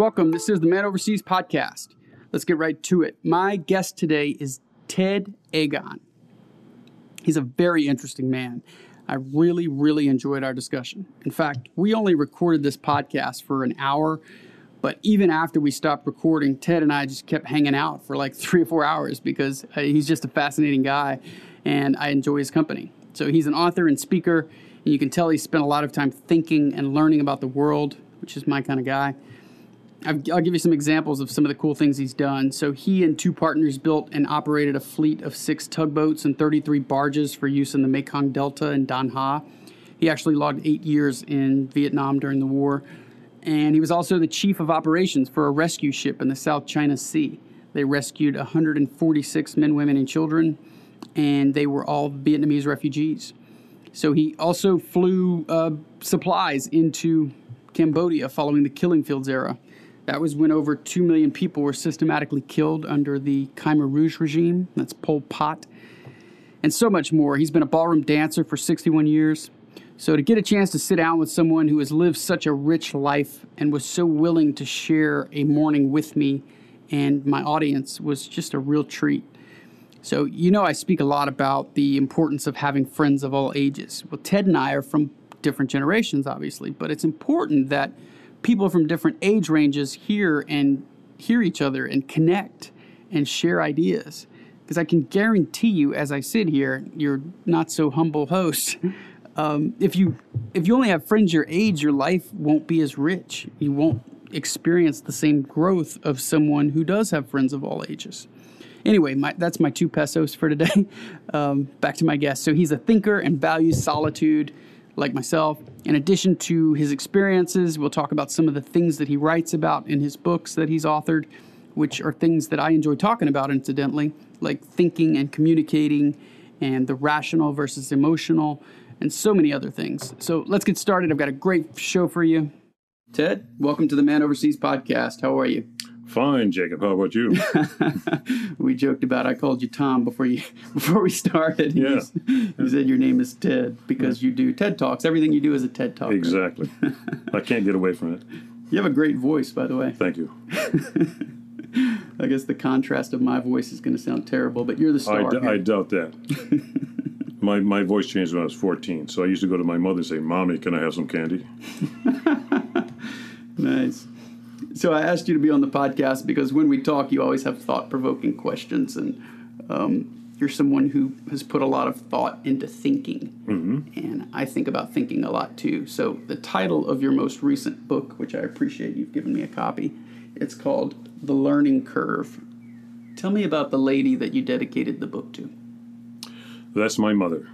welcome. This is the Man Overseas podcast. Let's get right to it. My guest today is Ted Agon. He's a very interesting man. I really, really enjoyed our discussion. In fact, we only recorded this podcast for an hour, but even after we stopped recording, Ted and I just kept hanging out for like three or four hours because uh, he's just a fascinating guy and I enjoy his company. So he's an author and speaker, and you can tell he spent a lot of time thinking and learning about the world, which is my kind of guy. I'll give you some examples of some of the cool things he's done. So, he and two partners built and operated a fleet of six tugboats and 33 barges for use in the Mekong Delta and Dan Ha. He actually logged eight years in Vietnam during the war. And he was also the chief of operations for a rescue ship in the South China Sea. They rescued 146 men, women, and children, and they were all Vietnamese refugees. So, he also flew uh, supplies into Cambodia following the Killing Fields era. That was when over 2 million people were systematically killed under the Khmer Rouge regime. That's Pol Pot. And so much more. He's been a ballroom dancer for 61 years. So to get a chance to sit down with someone who has lived such a rich life and was so willing to share a morning with me and my audience was just a real treat. So, you know, I speak a lot about the importance of having friends of all ages. Well, Ted and I are from different generations, obviously, but it's important that people from different age ranges hear and hear each other and connect and share ideas. Because I can guarantee you, as I sit here, your not so humble host, um, if you if you only have friends your age, your life won't be as rich. You won't experience the same growth of someone who does have friends of all ages. Anyway, my, that's my two pesos for today. Um, back to my guest. So he's a thinker and values solitude like myself. In addition to his experiences, we'll talk about some of the things that he writes about in his books that he's authored, which are things that I enjoy talking about, incidentally, like thinking and communicating and the rational versus emotional, and so many other things. So let's get started. I've got a great show for you. Ted, welcome to the Man Overseas podcast. How are you? Fine, Jacob. How about you? we joked about I called you Tom before you before we started. Yeah. You, you said your name is Ted because yeah. you do TED Talks. Everything you do is a TED Talk. Exactly. I can't get away from it. You have a great voice, by the way. Thank you. I guess the contrast of my voice is going to sound terrible, but you're the star. I, d- I doubt that. my my voice changed when I was 14, so I used to go to my mother and say, "Mommy, can I have some candy?" nice. So I asked you to be on the podcast because when we talk, you always have thought provoking questions, and um, you're someone who has put a lot of thought into thinking. Mm-hmm. And I think about thinking a lot too. So the title of your most recent book, which I appreciate you've given me a copy, it's called The Learning Curve. Tell me about the lady that you dedicated the book to. That's my mother.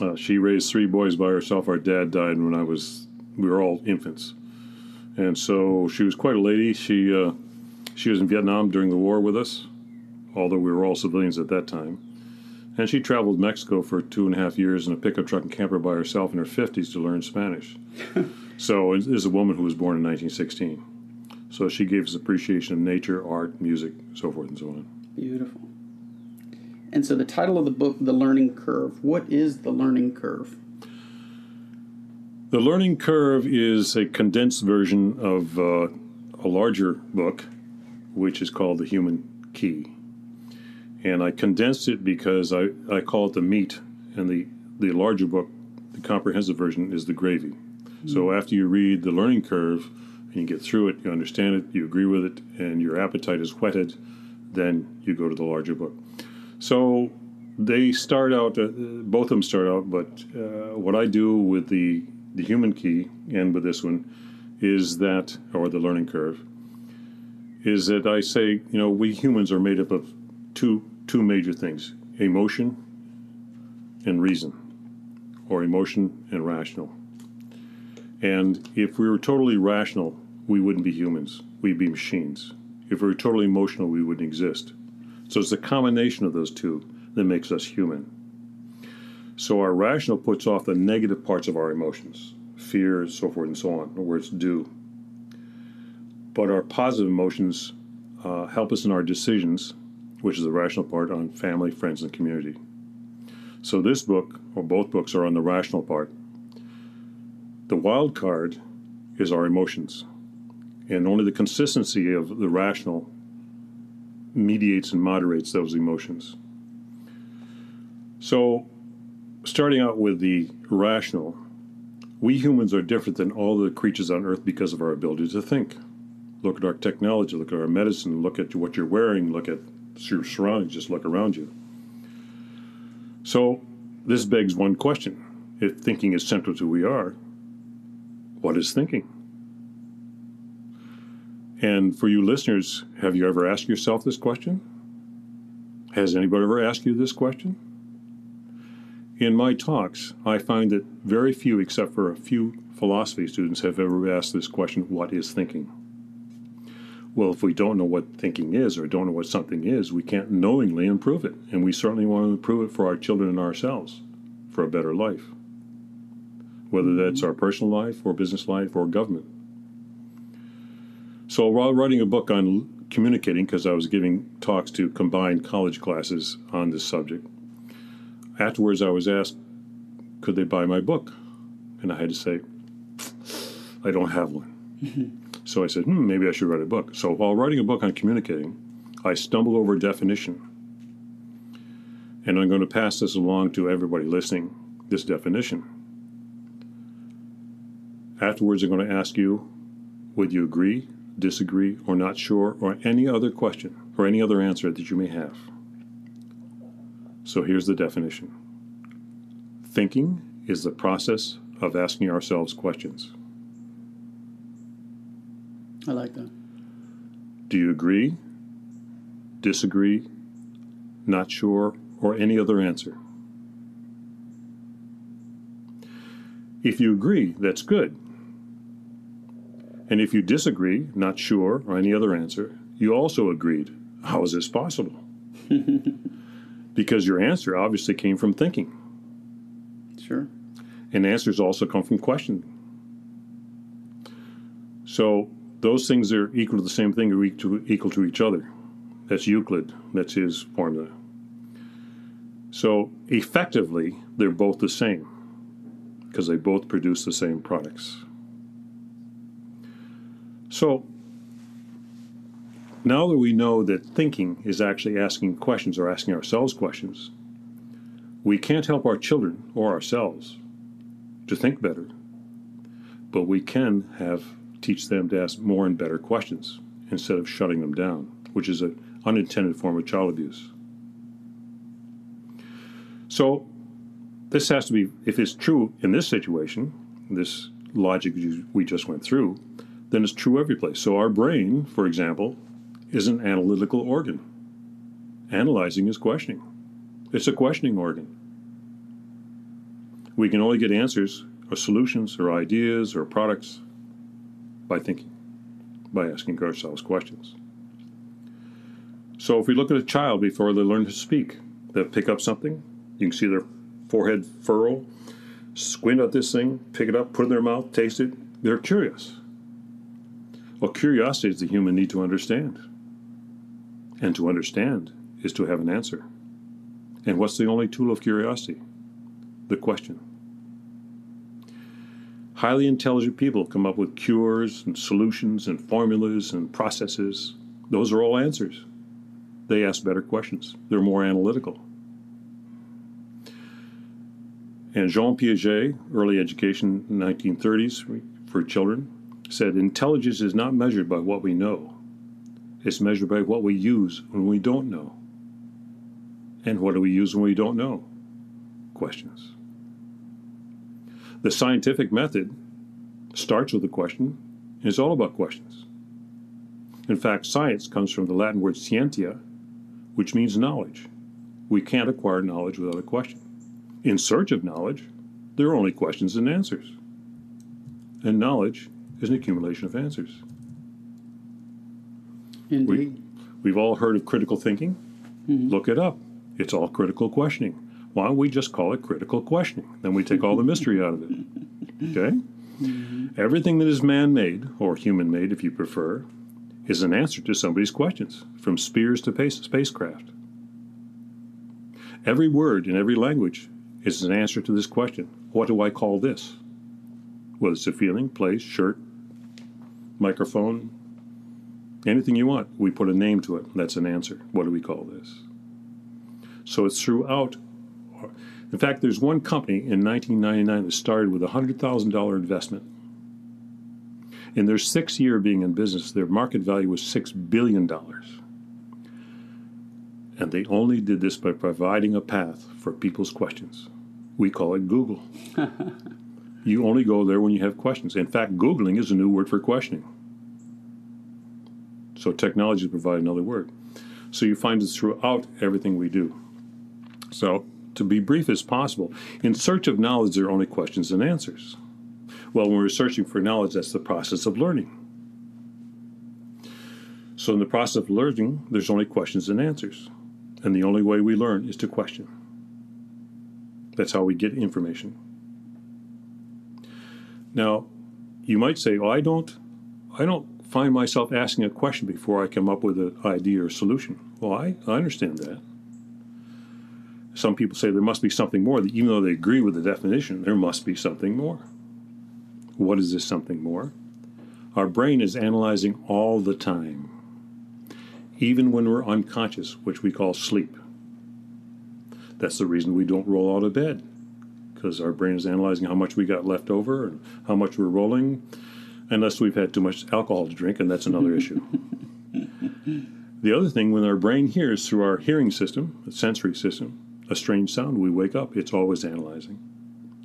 Uh, she raised three boys by herself. Our dad died when I was, we were all infants and so she was quite a lady. She uh, she was in Vietnam during the war with us, although we were all civilians at that time. And she traveled Mexico for two and a half years in a pickup truck and camper by herself in her 50s to learn Spanish. so this is a woman who was born in 1916. So she gave us appreciation of nature, art, music, so forth and so on. Beautiful. And so the title of the book, The Learning Curve. What is the learning curve? The Learning Curve is a condensed version of uh, a larger book, which is called The Human Key. And I condensed it because I, I call it the meat, and the, the larger book, the comprehensive version, is the gravy. Mm-hmm. So after you read The Learning Curve and you get through it, you understand it, you agree with it, and your appetite is whetted, then you go to the larger book. So they start out, uh, both of them start out, but uh, what I do with the the human key, and with this one, is that, or the learning curve, is that I say, you know, we humans are made up of two two major things: emotion and reason, or emotion and rational. And if we were totally rational, we wouldn't be humans; we'd be machines. If we were totally emotional, we wouldn't exist. So it's the combination of those two that makes us human. So our rational puts off the negative parts of our emotions, fears, so forth and so on, where it's due. But our positive emotions uh, help us in our decisions, which is the rational part on family, friends, and community. So this book, or both books, are on the rational part. The wild card is our emotions. And only the consistency of the rational mediates and moderates those emotions. So, starting out with the rational, we humans are different than all the creatures on Earth because of our ability to think. Look at our technology, look at our medicine, look at what you're wearing, look at your surroundings, just look around you. So, this begs one question. If thinking is central to who we are, what is thinking? And for you listeners, have you ever asked yourself this question? Has anybody ever asked you this question? In my talks, I find that very few, except for a few philosophy students, have ever asked this question what is thinking? Well, if we don't know what thinking is or don't know what something is, we can't knowingly improve it. And we certainly want to improve it for our children and ourselves for a better life, whether that's our personal life or business life or government. So while writing a book on communicating, because I was giving talks to combined college classes on this subject, afterwards I was asked, could they buy my book? And I had to say, I don't have one. so I said, hmm, maybe I should write a book. So while writing a book on communicating, I stumbled over a definition. And I'm going to pass this along to everybody listening this definition. Afterwards, I'm going to ask you would you agree disagree, or not sure, or any other question or any other answer that you may have. So here's the definition Thinking is the process of asking ourselves questions. I like that. Do you agree, disagree, not sure, or any other answer? If you agree, that's good. And if you disagree, not sure, or any other answer, you also agreed. How is this possible? because your answer obviously came from thinking. Sure. And answers also come from questioning. So those things are equal to the same thing or equal to each other. That's Euclid. That's his formula. So effectively, they're both the same because they both produce the same products. So now that we know that thinking is actually asking questions or asking ourselves questions, we can't help our children or ourselves to think better, but we can have teach them to ask more and better questions instead of shutting them down, which is an unintended form of child abuse. So this has to be, if it's true in this situation, this logic we just went through, then it's true every place. So our brain, for example, is an analytical organ. Analyzing is questioning. It's a questioning organ. We can only get answers or solutions or ideas or products by thinking, by asking ourselves questions. So if we look at a child before they learn to speak, they pick up something, you can see their forehead furrow, squint at this thing, pick it up, put it in their mouth, taste it. They're curious. Well, curiosity is the human need to understand. And to understand is to have an answer. And what's the only tool of curiosity? The question. Highly intelligent people come up with cures and solutions and formulas and processes. Those are all answers. They ask better questions, they're more analytical. And Jean Piaget, early education, 1930s for children, said intelligence is not measured by what we know, it's measured by what we use when we don't know. And what do we use when we don't know? Questions. The scientific method starts with a question and is all about questions. In fact, science comes from the Latin word scientia, which means knowledge. We can't acquire knowledge without a question. In search of knowledge, there are only questions and answers. And knowledge is an accumulation of answers. Indeed. We, have all heard of critical thinking. Mm-hmm. Look it up. It's all critical questioning. Why don't we just call it critical questioning? Then we take all the mystery out of it. Okay? Mm-hmm. Everything that is man made, or human made if you prefer, is an answer to somebody's questions, from spears to spacecraft. Every word in every language is an answer to this question What do I call this? Whether it's a feeling, place, shirt, microphone, Anything you want, we put a name to it. That's an answer. What do we call this? So it's throughout. In fact, there's one company in 1999 that started with a $100,000 investment. In their sixth year being in business, their market value was $6 billion. And they only did this by providing a path for people's questions. We call it Google. you only go there when you have questions. In fact, Googling is a new word for questioning. So technology provides another word. So you find it throughout everything we do. So to be brief as possible, in search of knowledge, there are only questions and answers. Well, when we're searching for knowledge, that's the process of learning. So in the process of learning, there's only questions and answers. And the only way we learn is to question. That's how we get information. Now, you might say, "Well, I don't, I don't find myself asking a question before I come up with an idea or solution." Well, I, I understand that. Some people say there must be something more. Even though they agree with the definition, there must be something more. What is this something more? Our brain is analyzing all the time, even when we're unconscious, which we call sleep. That's the reason we don't roll out of bed, because our brain is analyzing how much we got left over and how much we're rolling, unless we've had too much alcohol to drink, and that's another issue. The other thing, when our brain hears through our hearing system, the sensory system, a strange sound, we wake up, it's always analyzing.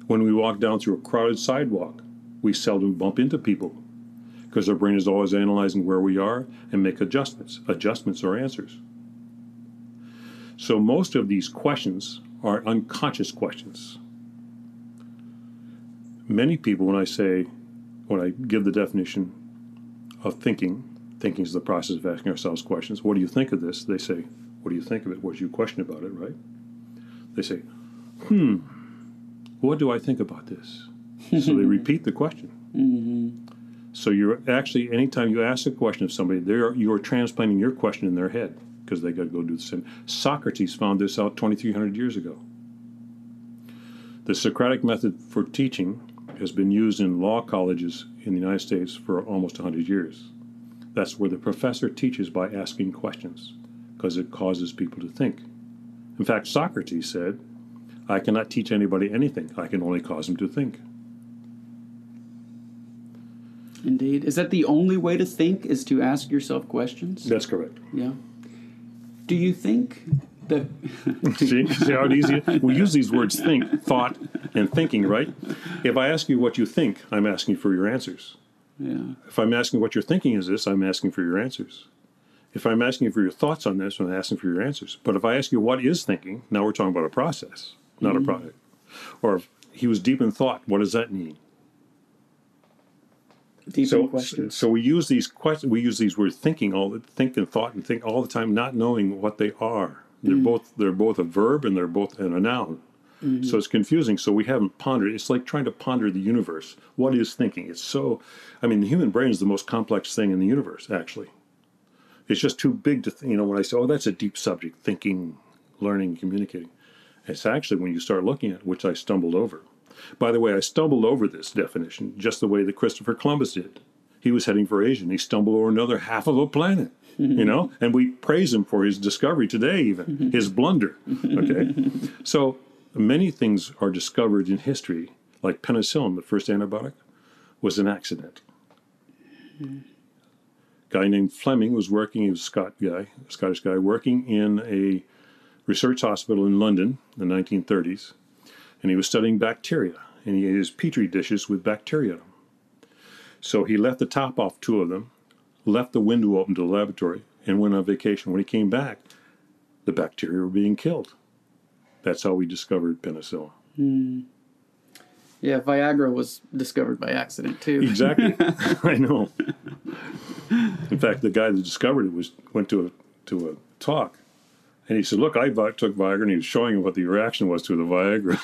When we walk down through a crowded sidewalk, we seldom bump into people because our brain is always analyzing where we are and make adjustments. Adjustments are answers. So most of these questions are unconscious questions. Many people, when I say, when I give the definition of thinking, thinking is the process of asking ourselves questions. What do you think of this? They say, What do you think of it? What do you question about it, right? They say, Hmm, what do I think about this? so they repeat the question. Mm-hmm. So you're actually, anytime you ask a question of somebody, they're, you're transplanting your question in their head because they got to go do the same. Socrates found this out 2,300 years ago. The Socratic method for teaching has been used in law colleges in the United States for almost 100 years. That's where the professor teaches by asking questions because it causes people to think. In fact, Socrates said, I cannot teach anybody anything, I can only cause them to think. Indeed. Is that the only way to think is to ask yourself questions? That's correct. Yeah. Do you think that see, see how easy we use these words think, thought, and thinking, right? If I ask you what you think, I'm asking for your answers. Yeah. If I'm asking what you're thinking is this, I'm asking for your answers. If I'm asking for your thoughts on this, I'm asking for your answers. But if I ask you what is thinking, now we're talking about a process, not Mm-hmm. a product. Or if he was deep in thought, what does that mean? deep so, in questions? so we use these questions. We use these words thinking all the think and thought and think all the time, not knowing what they are. They're Mm. both they're both a verb and they're both and a noun. Mm-hmm. So it's confusing. So we haven't pondered. It's like trying to ponder the universe. What is thinking? It's so. I mean, the human brain is the most complex thing in the universe. Actually, it's just too big to. Th- you know, when I say, "Oh, that's a deep subject," thinking, learning, communicating. It's actually when you start looking at it, which I stumbled over. By the way, I stumbled over this definition just the way that Christopher Columbus did. He was heading for Asia and he stumbled over another half of a planet, you know, and we praise him for his discovery today, even his blunder. Okay. so many things are discovered in history, like penicillin, the first antibiotic, was an accident. guy named Fleming was working, he was a Scot guy, a Scottish guy, working in a research hospital in London in the 1930s, and he was studying bacteria, and he ate his petri dishes with bacteria. So he left the top off two of them, left the window open to the laboratory, and went on vacation. When he came back, the bacteria were being killed. That's how we discovered penicillin. yeah, Viagra was discovered by accident too. Exactly. I know. In fact, the guy that discovered it was went to a to a talk, and he said, "Look, I vi- took Viagra," and he was showing him what the reaction was to the Viagra.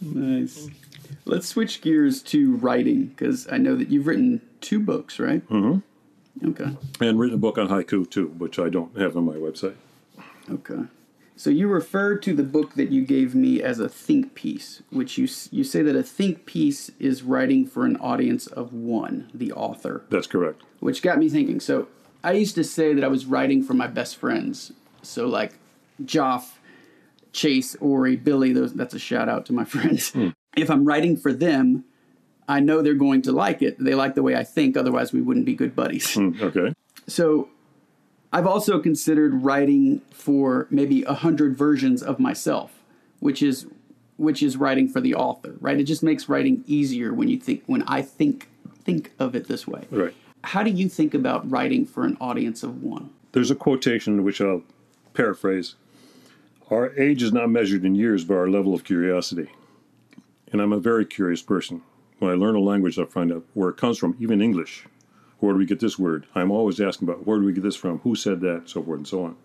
Nice. Let's switch gears to writing because I know that you've written two books, right? Mm-hmm. Okay. and written a book on haiku too, which I don't have on my website. Okay. So you refer to the book that you gave me as a think piece, which you you say that a think piece is writing for an audience of one, the author, That's correct. which got me thinking. So I used to say that I was writing for my best friends. So like Joff, Chase, Ori, Billy, those that's a shout out to my friends. If I'm writing for them, I know they're going to like it. They like the way I think, otherwise we wouldn't be good buddies. Hmm, Okay. So I've also considered writing for maybe a hundred versions of myself, which is which is writing for the author, right? It just makes writing easier when you think when I think think of it this way. Right. How do you think about writing for an audience of one? There's a quotation which I'll paraphrase. Our age is not measured in years by our level of curiosity. And I'm a very curious person. When I learn a language, I find out where it comes from, even English. Where do we get this word? I'm always asking about where do we get this from? Who said that? So forth and so on.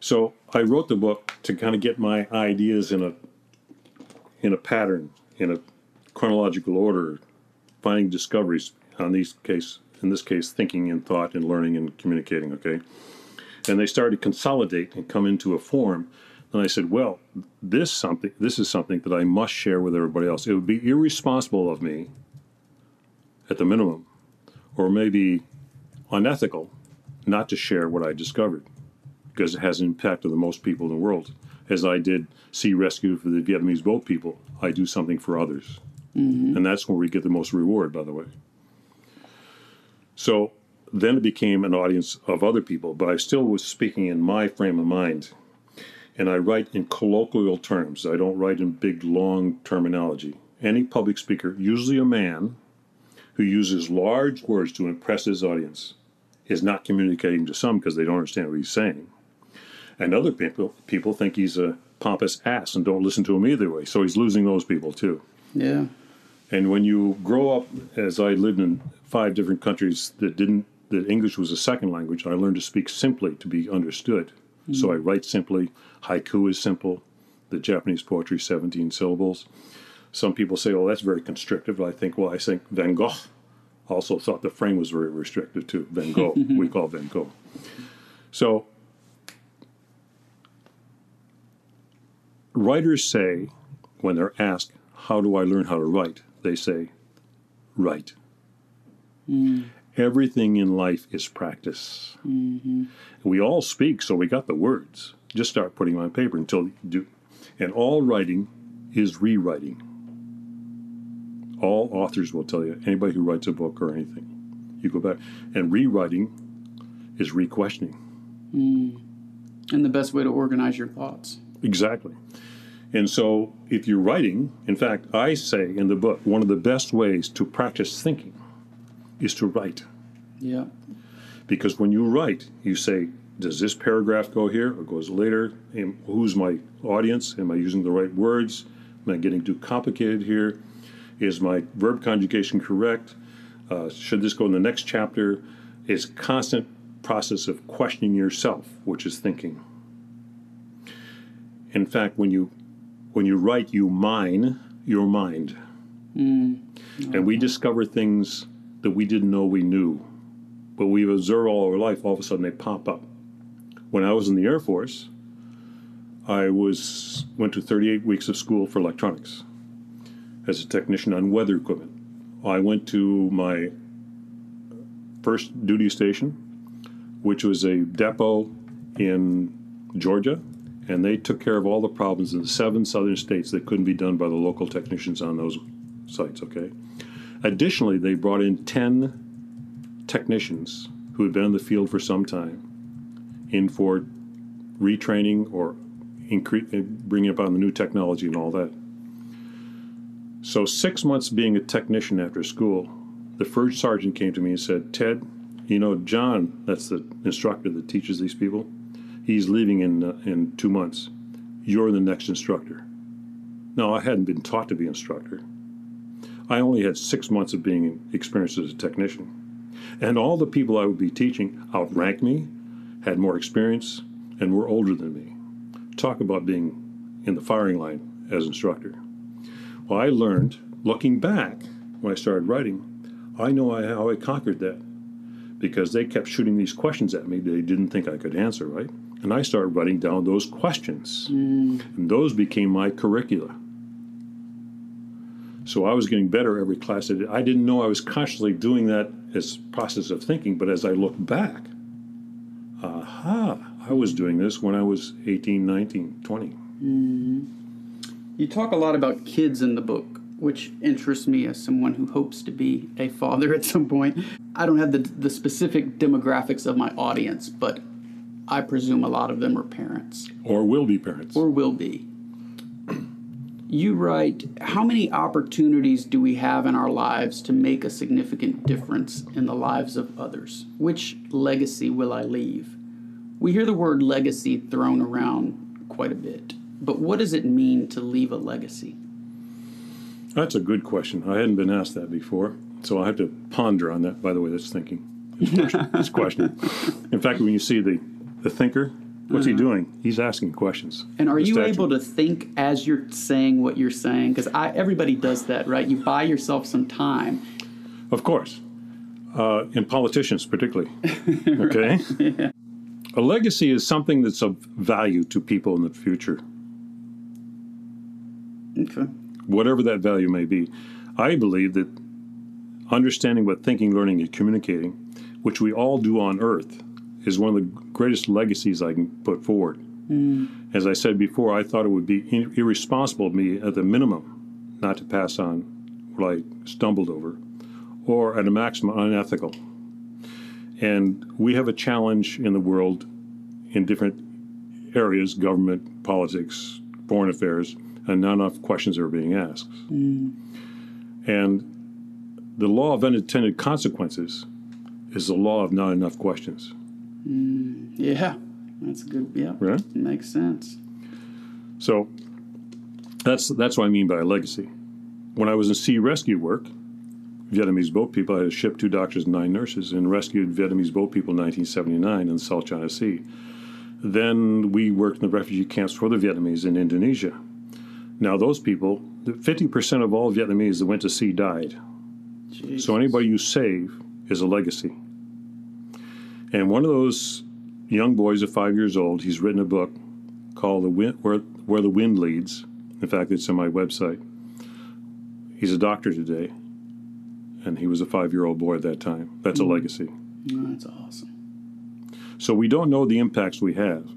So I wrote the book to kind of get my ideas in a in a pattern, in a chronological order, finding discoveries on these case in this case thinking and thought and learning and communicating okay and they started to consolidate and come into a form and i said well this something this is something that i must share with everybody else it would be irresponsible of me at the minimum or maybe unethical not to share what i discovered because it has an impact on the most people in the world as i did sea rescue for the vietnamese boat people i do something for others mm-hmm. and that's where we get the most reward by the way so then it became an audience of other people, but I still was speaking in my frame of mind. And I write in colloquial terms. I don't write in big, long terminology. Any public speaker, usually a man who uses large words to impress his audience, is not communicating to some because they don't understand what he's saying. And other people people think he's a pompous ass and don't listen to him either way. So he's losing those people too. Yeah. And when you grow up, as I lived in five different countries that didn't, that English was a second language, I learned to speak simply to be understood. So mm-hmm. I write simply. Haiku is simple. The Japanese poetry, 17 syllables. Some people say, oh, that's very constrictive. I think, well, I think Van Gogh also thought the frame was very restrictive too. Van Gogh, we call Van Gogh. So writers say, when they're asked, how do I learn how to write? They say, write. Hmm. Everything in life is practice. Mm-hmm. We all speak, so we got the words. Just start putting them on paper until you do. And all writing is rewriting. All authors will tell you, anybody who writes a book or anything, you go back. And rewriting is re questioning. Hmm. And the best way to organize your thoughts. Exactly. And so, if you're writing, in fact, I say in the book, one of the best ways to practice thinking is to write. Yeah. Because when you write, you say, does this paragraph go here or goes later? Who's my audience? Am I using the right words? Am I getting too complicated here? Is my verb conjugation correct? Uh, should this go in the next chapter? It's constant process of questioning yourself, which is thinking. In fact, when you when you write, you mine your mind, and we discover things that we didn't know we knew, but we observe all our life. All of a sudden, they pop up. When I was in the Air Force, I was went to 38 weeks of school for electronics as a technician on weather equipment. I went to my first duty station, which was a depot in Georgia, and they took care of all the problems in the seven southern states that couldn't be done by the local technicians on those sites. Okay. Additionally, they brought in 10 technicians who had been in the field for some time in for retraining or incre- bringing about the new technology and all that. So, six months being a technician after school, the first sergeant came to me and said, Ted, you know, John, that's the instructor that teaches these people, he's leaving in, uh, in two months. You're the next instructor. No, I hadn't been taught to be instructor. I only had six months of being experienced as a technician. And all the people I would be teaching outranked me, had more experience, and were older than me. Talk about being in the firing line as instructor. Well, I learned, looking back when I started writing, I know I, how I conquered that because they kept shooting these questions at me they didn't think I could answer, right? And I started writing down those questions. Mm. And those became my curricula. So I was getting better every class I did. I didn't know I was consciously doing that as process of thinking, but as I look back, aha, I was doing this when I was 18, 19, 20. Mm-hmm. You talk a lot about kids in the book, which interests me as someone who hopes to be a father at some point. I don't have the, the specific demographics of my audience, but I presume a lot of them are parents Or will be parents. or will be. You write, How many opportunities do we have in our lives to make a significant difference in the lives of others? Which legacy will I leave? We hear the word legacy thrown around quite a bit, but what does it mean to leave a legacy? That's a good question. I hadn't been asked that before, so I have to ponder on that. By the way, that's thinking. This question. In fact, when you see the, the thinker, what's he doing? He's asking questions. And are you statue. able to think as you're saying what you're saying? Because everybody does that, right? You buy yourself some time. Of course. Uh, and politicians, particularly. Okay? A legacy is something that's of value to people in the future, Okay. whatever that value may be. I believe that understanding what thinking, learning, and communicating, which we all do on earth, is one of the greatest legacies I can put forward. Mm. As I said before, I thought it would be irresponsible of me at the minimum not to pass on what I stumbled over, or at a maximum unethical. And we have a challenge in the world in different areas government, politics, foreign affairs and not enough questions are being asked. Mm. And the law of unintended consequences is the law of not enough questions, mm, Yeah, that's a good. Yeah, right? makes sense. So that's that's what I mean by a legacy. When I was in sea rescue work, Vietnamese boat people, I had to ship two doctors and nine nurses and rescued Vietnamese boat people in 1979 in the South China Sea. Then we worked in the refugee camps for the Vietnamese in Indonesia. Now those people, 50% of all Vietnamese that went to sea died. Jeez. So anybody you save is a legacy. And one of those young boys at five years old, he's written a book called "The Wind, Where, Where the Wind Leads." In fact, it's on my website. He's a doctor today, and he was a five-year-old boy at that time. That's a mm. legacy. Oh, that's awesome. So we don't know the impacts we have.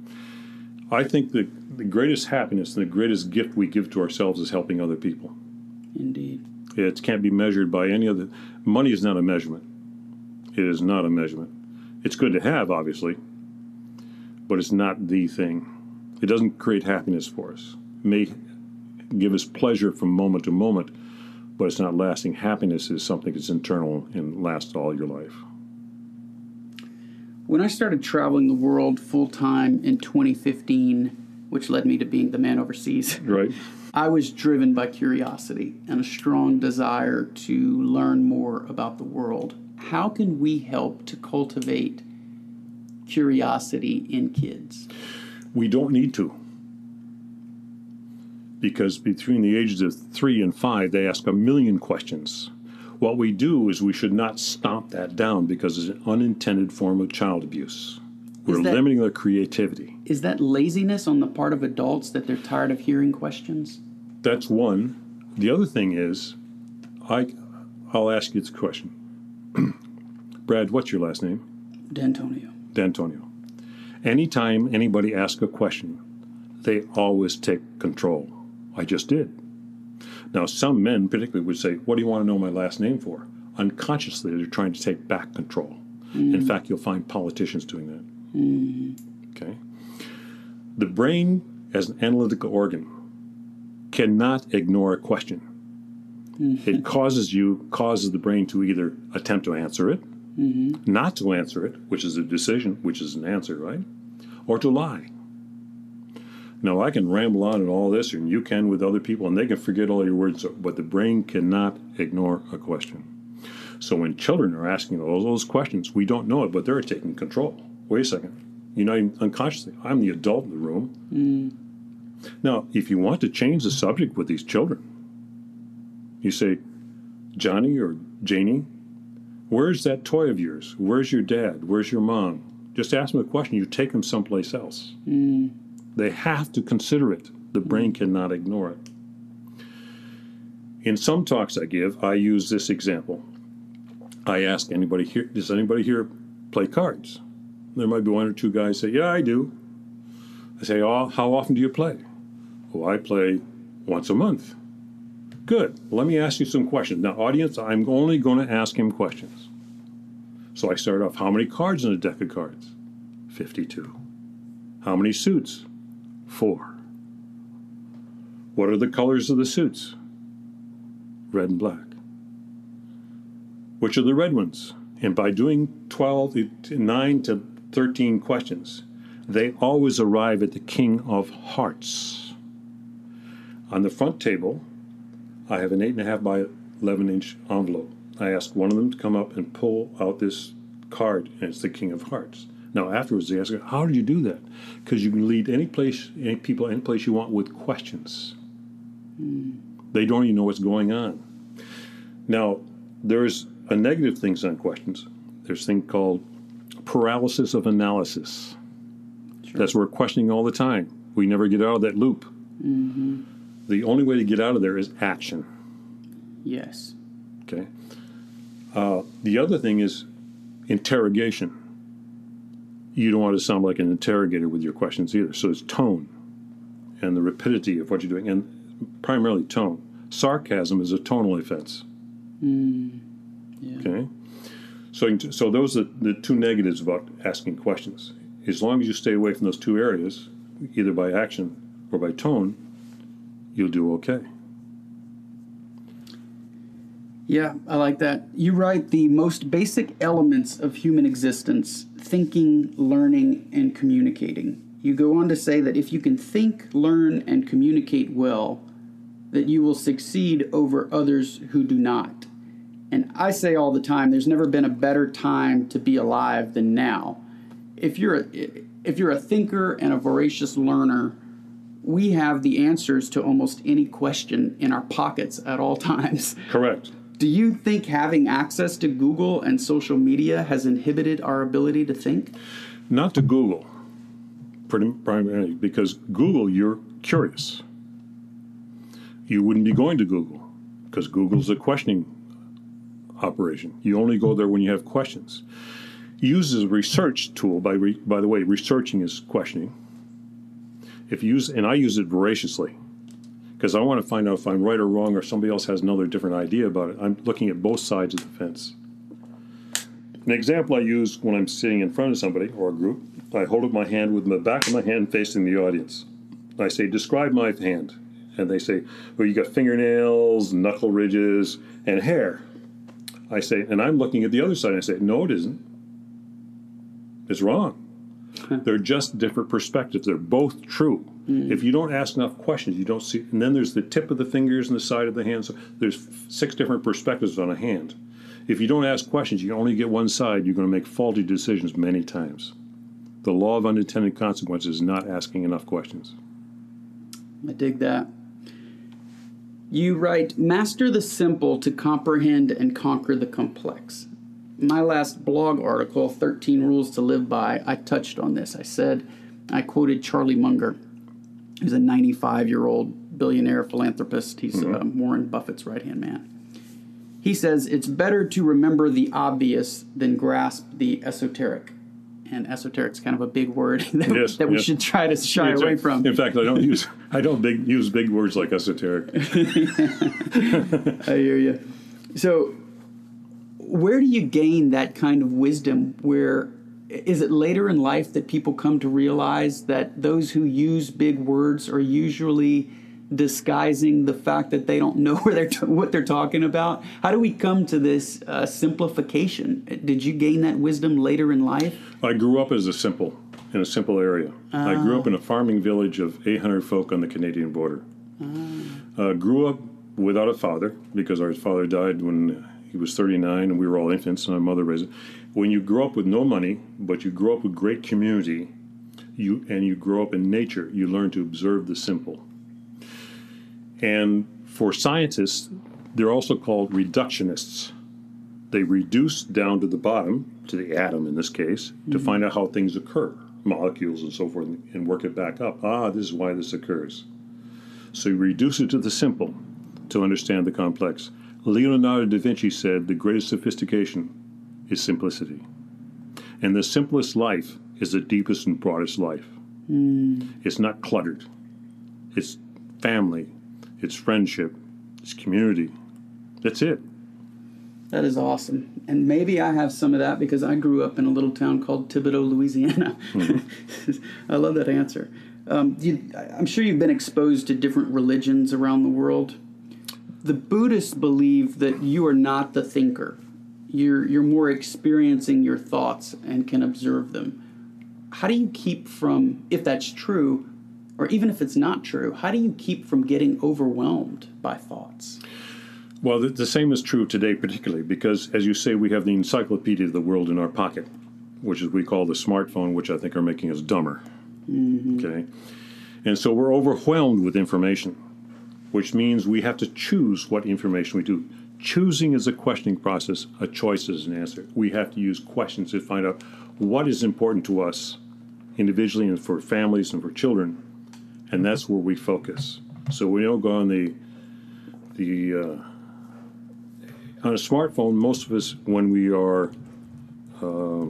I think that the greatest happiness and the greatest gift we give to ourselves is helping other people. Indeed. It can't be measured by any other. Money is not a measurement. It is not a measurement. It's good to have, obviously, but it's not the thing. It doesn't create happiness for us. It may give us pleasure from moment to moment, but it's not lasting. Happiness is something that's internal and lasts all your life. When I started traveling the world full time in 2015, which led me to being the man overseas, Right? I was driven by curiosity and a strong desire to learn more about the world. How can we help to cultivate curiosity in kids? We don't need to. Because between the ages of three and five, they ask a million questions. What we do is we should not stomp that down because it's an unintended form of child abuse. We're that- limiting their creativity. Is that laziness on the part of adults that they're tired of hearing questions? That's one. The other thing is, I, I'll ask you this question. Brad, what's your last name? D'Antonio. D'Antonio. Anytime anybody asks a question, they always take control. I just did. Now, some men particularly would say, What do you want to know my last name for? Unconsciously, they're trying to take back control. In mm. fact, you'll find politicians doing that. Mm. Okay? The brain, as an analytical organ, cannot ignore a question. Mm-hmm. It causes you, causes the brain to either attempt to answer it, mm-hmm. not to answer it, which is a decision, which is an answer, right? Or to lie. Now, I can ramble on and all this, and you can with other people, and they can forget all your words, but the brain cannot ignore a question. So when children are asking all those questions, we don't know it, but they're taking control. Wait a second. You know, unconsciously, I'm the adult in the room. Hmm. Now, if you want to change the subject with these children, you say, Johnny or Janie, where's that toy of yours? Where's your dad? Where's your mom? just ask them a question, you take them someplace else. Hmm. They have to consider it. The brain cannot ignore it. In some talks I give, I use this example. I ask anybody here, does anybody here play cards? There might be one or two guys say, yeah, I do. I say, oh, how often do you play? Oh, I play once a month. Good. Let me ask you some questions. Now, audience, I'm only going to ask him questions. So I start off, how many cards in a deck of cards? 52. How many suits? Four. What are the colors of the suits? Red and black. Which are the red ones? And by doing 12, 9 to 13 questions, they always arrive at the king of hearts. On the front table, I have an 8.5 by 11 inch envelope. I ask one of them to come up and pull out this card, and it's the king of hearts. Now, afterwards, they ask, How did you do that? Because you can lead any place, any people, any place you want with questions. They don't even know what's going on. Now, there's a negative things on questions. There's a thing called paralysis of analysis. That's we're questioning all the time. We never get out of that loop. The only way to get out of there is action. Yes. Okay. Uh, the other thing is interrogation. You don't want to sound like an interrogator with your questions either. So it's tone and the rapidity of what you're doing, and primarily tone. Sarcasm is a tonal offense. Hmm. Yeah. Okay. So, so those are the two negatives about asking questions. As long as you stay away from those two areas, either by action or by tone, you'll do okay. Yeah, I like that. You write the most basic elements of human existence thinking, learning, and communicating. You go on to say that if you can think, learn, and communicate well, that you will succeed over others who do not. And I say all the time, there's never been a better time to be alive than now. If you're a, if you're a thinker and a voracious learner, we have the answers to almost any question in our pockets at all times. Correct. Do you think having access to Google and social media has inhibited our ability to think? Not to Google, primarily, because Google, you're curious. You wouldn't be going to Google because Google's a questioning operation. You only go there when you have questions. Uses a research tool. By re, by the way, researching is questioning. If you use and I use it voraciously because I want to find out if I'm right or wrong or somebody else has another different idea about it. I'm looking at both sides of the fence. An example I use when I'm sitting in front of somebody or a group, I hold up my hand with the back of my hand facing the audience. I say, Describe my hand. And they say, Well, you got fingernails, knuckle ridges, and hair. I say, And I'm looking at the other side. And I say, No, it isn't. It's wrong. Hmm. They're just different perspectives. They're both true. Mm. If you don't ask enough questions, you don't see. And then there's the tip of the fingers and the side of the hand. So there's six different perspectives on a hand. If you don't ask questions, you only get one side. You're going to make faulty decisions many times. The law of unintended consequences is not asking enough questions. I dig that. You write, Master the simple to comprehend and conquer the complex. My last blog article, 13 Rules to Live By, I touched on this. I said, I quoted Charlie Munger, who's a 95 year old billionaire philanthropist. He's uh, Warren Buffett's right hand man. He says, It's better to remember the obvious than grasp the esoteric. And esoteric's kind of a big word that, Yes, that we yes. should try to shy In away fact- from. In fact, I don't use I don't big, use big words like esoteric. I hear you. So, where do you gain that kind of wisdom? Where is it later in life that people come to realize that those who use big words are usually disguising the fact that they don't know where they're t- what they're talking about? How do we come to this uh, simplification? Did you gain that wisdom later in life? I grew up as a simple in a simple area. I grew up in a farming village of 800 folk on the Canadian border. Uh, grew up without a father because our father died when he was 39 and we were all infants and my mother raised. When you grow up with no money, but you grow up with great community, you and you grow up in nature, you learn to observe the simple. And for scientists, they're also called reductionists. They reduce down to the bottom, to the atom in this case, to find out how things occur, molecules and so forth, and work it back up. Ah, this is why this occurs. So you reduce it to the simple to understand the complex. Leonardo da Vinci said the greatest sophistication is simplicity. And the simplest life is the deepest and broadest life. It's not cluttered. It's family, it's friendship, it's community. That's it. That is awesome. And maybe I have some of that because I grew up in a little town called Thibodaux, Louisiana. I love that answer. Um, you, I'm sure you've been exposed to different religions around the world. The Buddhists believe that you are not the thinker. You're, you're more experiencing your thoughts and can observe them. How do you keep from, if that's true, or even if it's not true, how do you keep from getting overwhelmed by thoughts? Well, the, the same is true today, particularly because, as you say, we have the encyclopedia of the world in our pocket, which is we call the smartphone, which I think are making us dumber. Mm-hmm. Okay, and so we're overwhelmed with information, which means we have to choose what information we do. Choosing is a questioning process. A choice is an answer. We have to use questions to find out what is important to us individually and for families and for children, and that's where we focus. So we don't go on the the uh, on a smartphone. Most of us, when we are uh,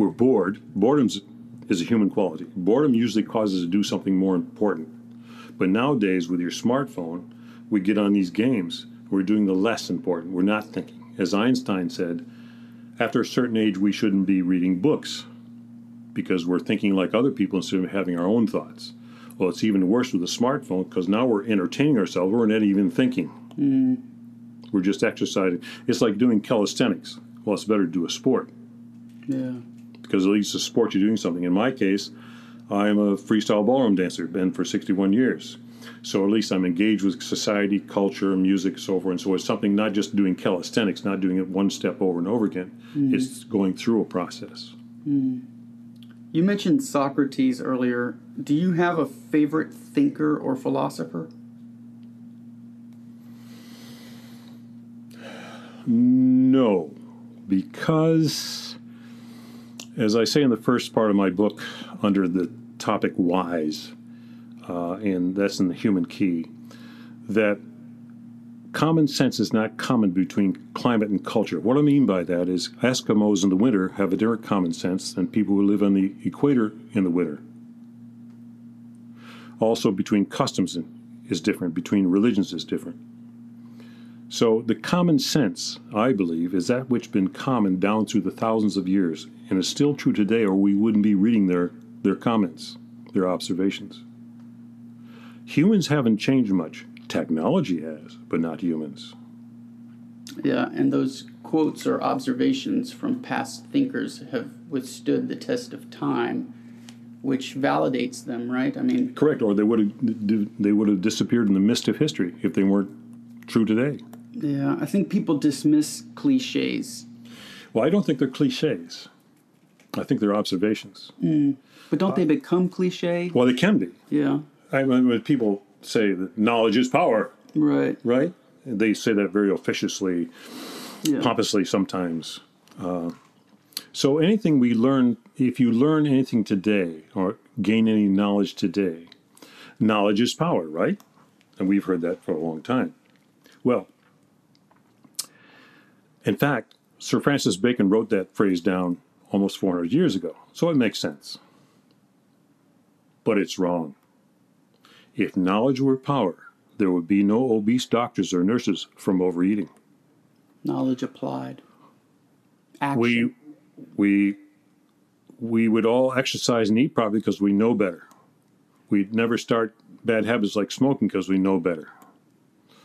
we're bored. Boredom is a human quality. Boredom usually causes us to do something more important. But nowadays, with your smartphone, we get on these games. We're doing the less important. We're not thinking. As Einstein said, after a certain age, we shouldn't be reading books because we're thinking like other people instead of having our own thoughts. Well, it's even worse with a smartphone because now we're entertaining ourselves. We're not even thinking. Mm. We're just exercising. It's like doing calisthenics. Well, it's better to do a sport Yeah. because at least a sport you're doing something. In my case, I'm a freestyle ballroom dancer, been for 61 years. So at least I'm engaged with society, culture, music, so forth. And so it's something not just doing calisthenics, not doing it one step over and over again. Mm. It's going through a process. Mm. You mentioned Socrates earlier. Do you have a favorite thinker or philosopher? No, because as I say in the first part of my book, under the topic wise, uh, and that's in the human key, that common sense is not common between climate and culture. What I mean by that is Eskimos in the winter have a different common sense than people who live on the equator in the winter. Also, between customs is different, between religions is different. So the common sense, I believe, is that which has been common down through the thousands of years and is still true today, or we wouldn't be reading their, their comments, their observations. Humans haven't changed much. Technology has, but not humans. Yeah, and those quotes or observations from past thinkers have withstood the test of time, which validates them, right? I mean, Correct, or they would have they would have disappeared in the mist of history if they weren't true today. yeah, I think people dismiss cliches, Well, I don't think they're cliches. I think they're observations. Mm, but don't they become cliche? Well, they can be. Yeah, I mean, when people say that knowledge is power, right. right? They say that very officiously, Yeah. pompously sometimes. Uh, so anything we learn, if you learn anything today or gain any knowledge today, knowledge is power, right? And we've heard that for a long time. Well, in fact, Sir Francis Bacon wrote that phrase down almost 400 years ago, so it makes sense. But it's wrong. If knowledge were power, there would be no obese doctors or nurses from overeating. Knowledge applied. Action. We we we would all exercise and eat properly because we know better. We'd never start bad habits like smoking because we know better.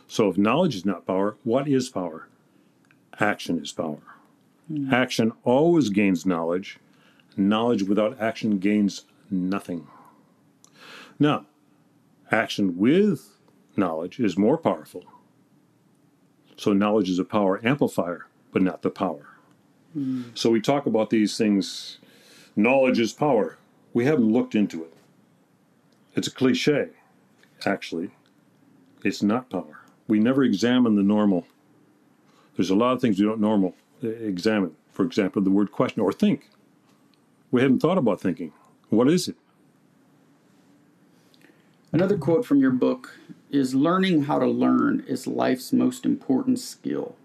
So if knowledge is not power, what is power? Action is power. Hmm. Action always gains knowledge. Knowledge without action gains nothing. Now, action with knowledge is more powerful. So knowledge is a power amplifier, but not the power. Hmm. So we talk about these things. Knowledge is power. We haven't looked into it. It's a cliche, actually. It's not power. We never examine the normal There's a lot of things we don't normal examine. For example, the word question or think. We haven't thought about thinking. What is it? Another quote from your book is learning how to learn is life's most important skill.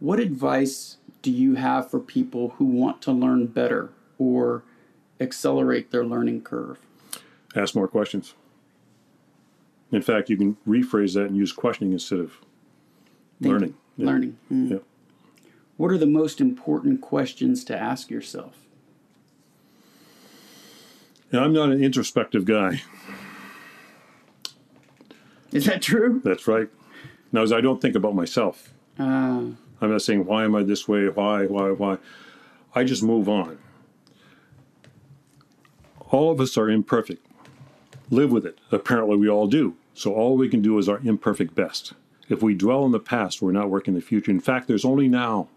What advice do you have for people who want to learn better or accelerate their learning curve? Ask more questions. In fact, you can rephrase that and use questioning instead of Thinking. learning. Yeah. Learning. Mm. Yeah. What are the most important questions to ask yourself? Now, I'm not an introspective guy. Is that true? That's right. Now, as I don't think about myself. Uh, I'm not saying why am I this way, why, why, why. I just move on. All of us are imperfect. Live with it. Apparently, we all do. So all we can do is our imperfect best. If we dwell in the past, we're not working the future. In fact, there's only now.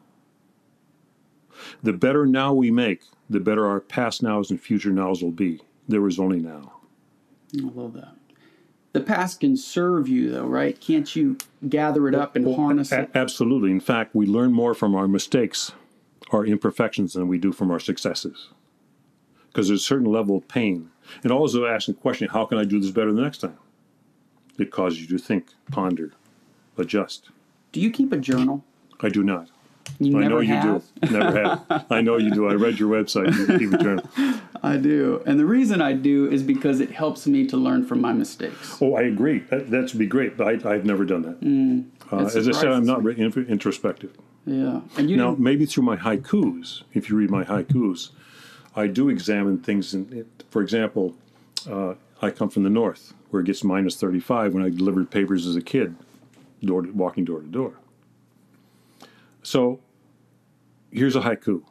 The better now we make, the better our past nows and future nows will be. There is only now. I love that. The past can serve you, though, right? Can't you gather it up and harness A- it? absolutely. In fact, we learn more from our mistakes, our imperfections, than we do from our successes. Because there's a certain level of pain. And also asking the question, how can I do this better the next time? It causes you to think, ponder, adjust. Do you keep a journal? I do not. You I never know you have? do. Never have. I know you do. I read your website. You keep a journal. I do. And the reason I do is because it helps me to learn from my mistakes. Oh, I agree. That, that would be great, but I, I've never done that. uh, as I said, I'm not re- introspective. Yeah. And you Now, didn't, maybe through my haikus, if you read my haikus, I do examine things. In, for example, uh, I come from the north, where it gets minus 35 when I delivered papers as a kid, door to, walking door to door. So, here's a haiku.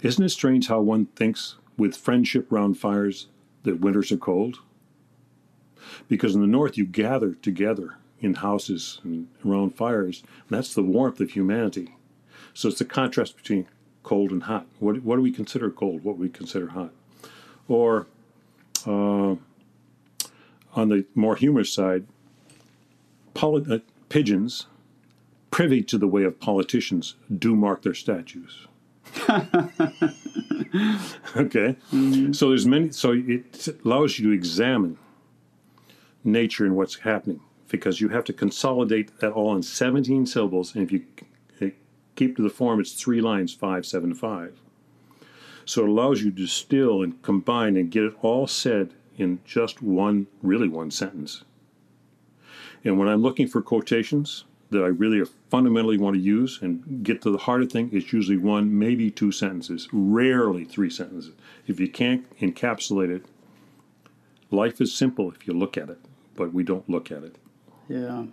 Isn't it strange how one thinks with friendship round fires that winters are cold? Because in the north, you gather together in houses and around fires. And that's the warmth of humanity. So it's the contrast between cold and hot. What, what do we consider cold? What we consider hot? Or uh, on the more humorous side, poli- uh, pigeons, privy to the way of politicians, do mark their statues. okay, mm-hmm. so there's many. So it allows you to examine nature and what's happening because you have to consolidate that all in 17 syllables. And if you keep to the form, it's three lines, five, seven, five. So it allows you to distill and combine and get it all said in just one, really one sentence. And when I'm looking for quotations that I really fundamentally want to use and get to the heart of thing, it's usually one, maybe two sentences, rarely three sentences. If you can't encapsulate it, life is simple if you look at it, but we don't look at it. yeah.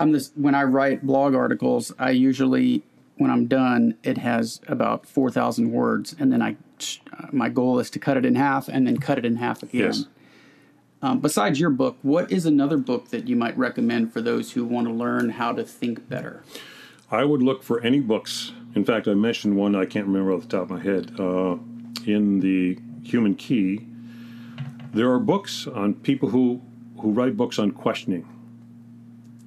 I'm this when I write blog articles, I usually when I'm done, it has about 4,000 words and then I my goal is to cut it in half and then cut it in half again. Yes. Um, besides your book, what is another book that you might recommend for those who want to learn how to think better? I would look for any books. In fact, I mentioned one I can't remember off the top of my head. Uh, in the Human Key, there are books on people who who write books on questioning.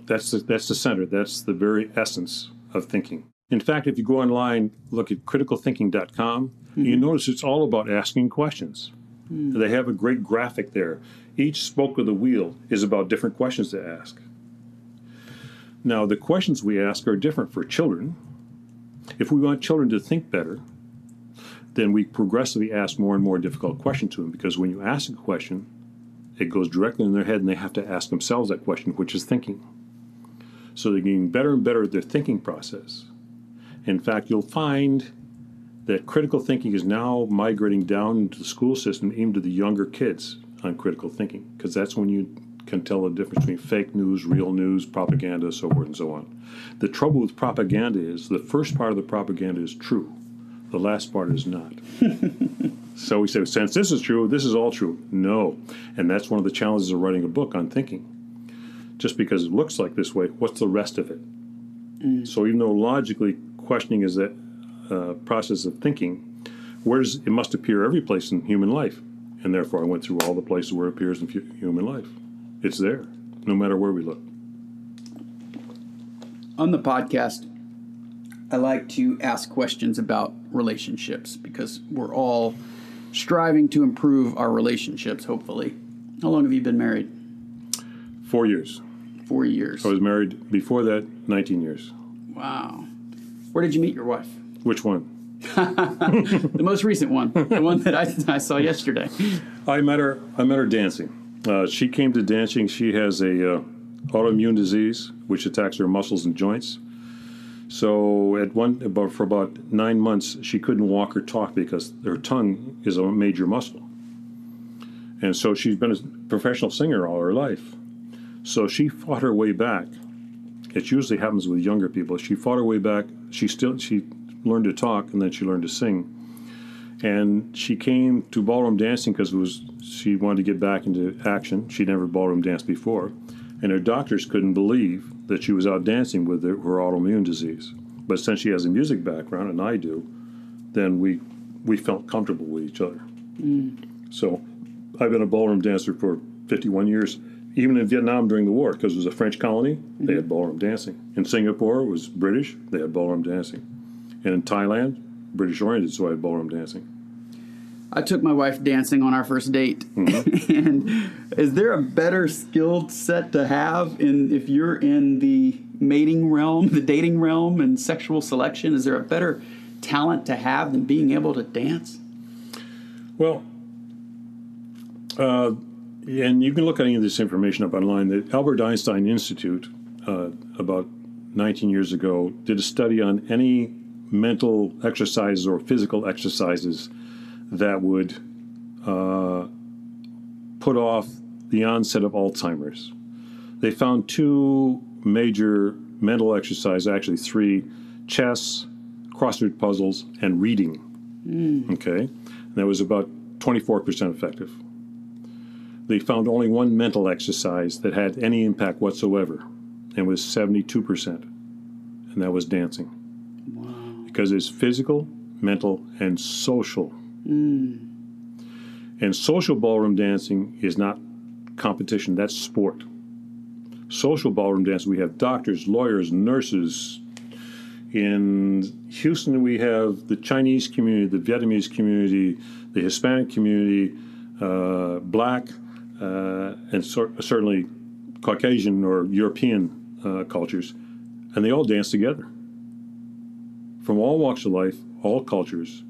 That's the, that's the center. That's the very essence of thinking. In fact, if you go online, look at criticalthinking.com, you notice it's all about asking questions. They have a great graphic there. Each spoke of the wheel is about different questions to ask. Now, the questions we ask are different for children. If we want children to think better, then we progressively ask more and more difficult questions to them because when you ask a question, it goes directly in their head and they have to ask themselves that question, which is thinking. So they're getting better and better at their thinking process. In fact, you'll find that critical thinking is now migrating down into the school system, even to the younger kids on critical thinking, because that's when you can tell the difference between fake news, real news, propaganda, so forth and so on. The trouble with propaganda is the first part of the propaganda is true, the last part is not. so we say, since this is true, this is all true. No. And that's one of the challenges of writing a book on thinking. Just because it looks like this way, what's the rest of it? Mm. So even though logically questioning is that uh, process of thinking, where does it must appear every place in human life, and therefore I went through all the places where it appears in human life. It's there, no matter where we look. on the podcast, I like to ask questions about relationships because we're all striving to improve our relationships, hopefully. How long have you been married? Four years. Four years. I was married before that 19 years. Wow. Where did you meet your wife? Which one? The most recent one, the one that I, I saw yesterday. I met her. I met her dancing. Uh, she came to dancing. She has a uh, autoimmune disease which attacks her muscles and joints. So at one about for about nine months, she couldn't walk or talk because her tongue is a major muscle. And so she's been a professional singer all her life. So she fought her way back. It usually happens with younger people. She fought her way back. She still she learned to talk and then she learned to sing. And she came to ballroom dancing because was she wanted to get back into action. She'd never ballroom danced before, and her doctors couldn't believe that she was out dancing with her, her autoimmune disease. But since she has a music background and I do, then we we felt comfortable with each other. Mm. So I've been a ballroom dancer for 51 years. Even in Vietnam during the war, because it was a French colony, they mm-hmm. had ballroom dancing. In Singapore, it was British, they had ballroom dancing. And in Thailand, British oriented, so I had ballroom dancing. I took my wife dancing on our first date. and is there a better skilled set to have in if you're in the mating realm, the dating realm and sexual selection? Is there a better talent to have than being able to dance? Well, uh, and you can look at any of this information up online. The Albert Einstein Institute, uh, about 19 years ago, did a study on any mental exercises or physical exercises that would uh, put off the onset of Alzheimer's. They found two major mental exercises, actually three chess, crossword puzzles, and reading. Okay? And that was about 24% effective. They found only one mental exercise that had any impact whatsoever, and was 72%, and that was dancing. Because it's physical, mental, and social. And social ballroom dancing is not competition, that's sport. Social ballroom dancing, we have doctors, lawyers, nurses. In Houston, we have the Chinese community, the Vietnamese community, the Hispanic community, uh, black, uh, and cer- certainly Caucasian or European uh, cultures, and they all dance together. From all walks of life, all cultures.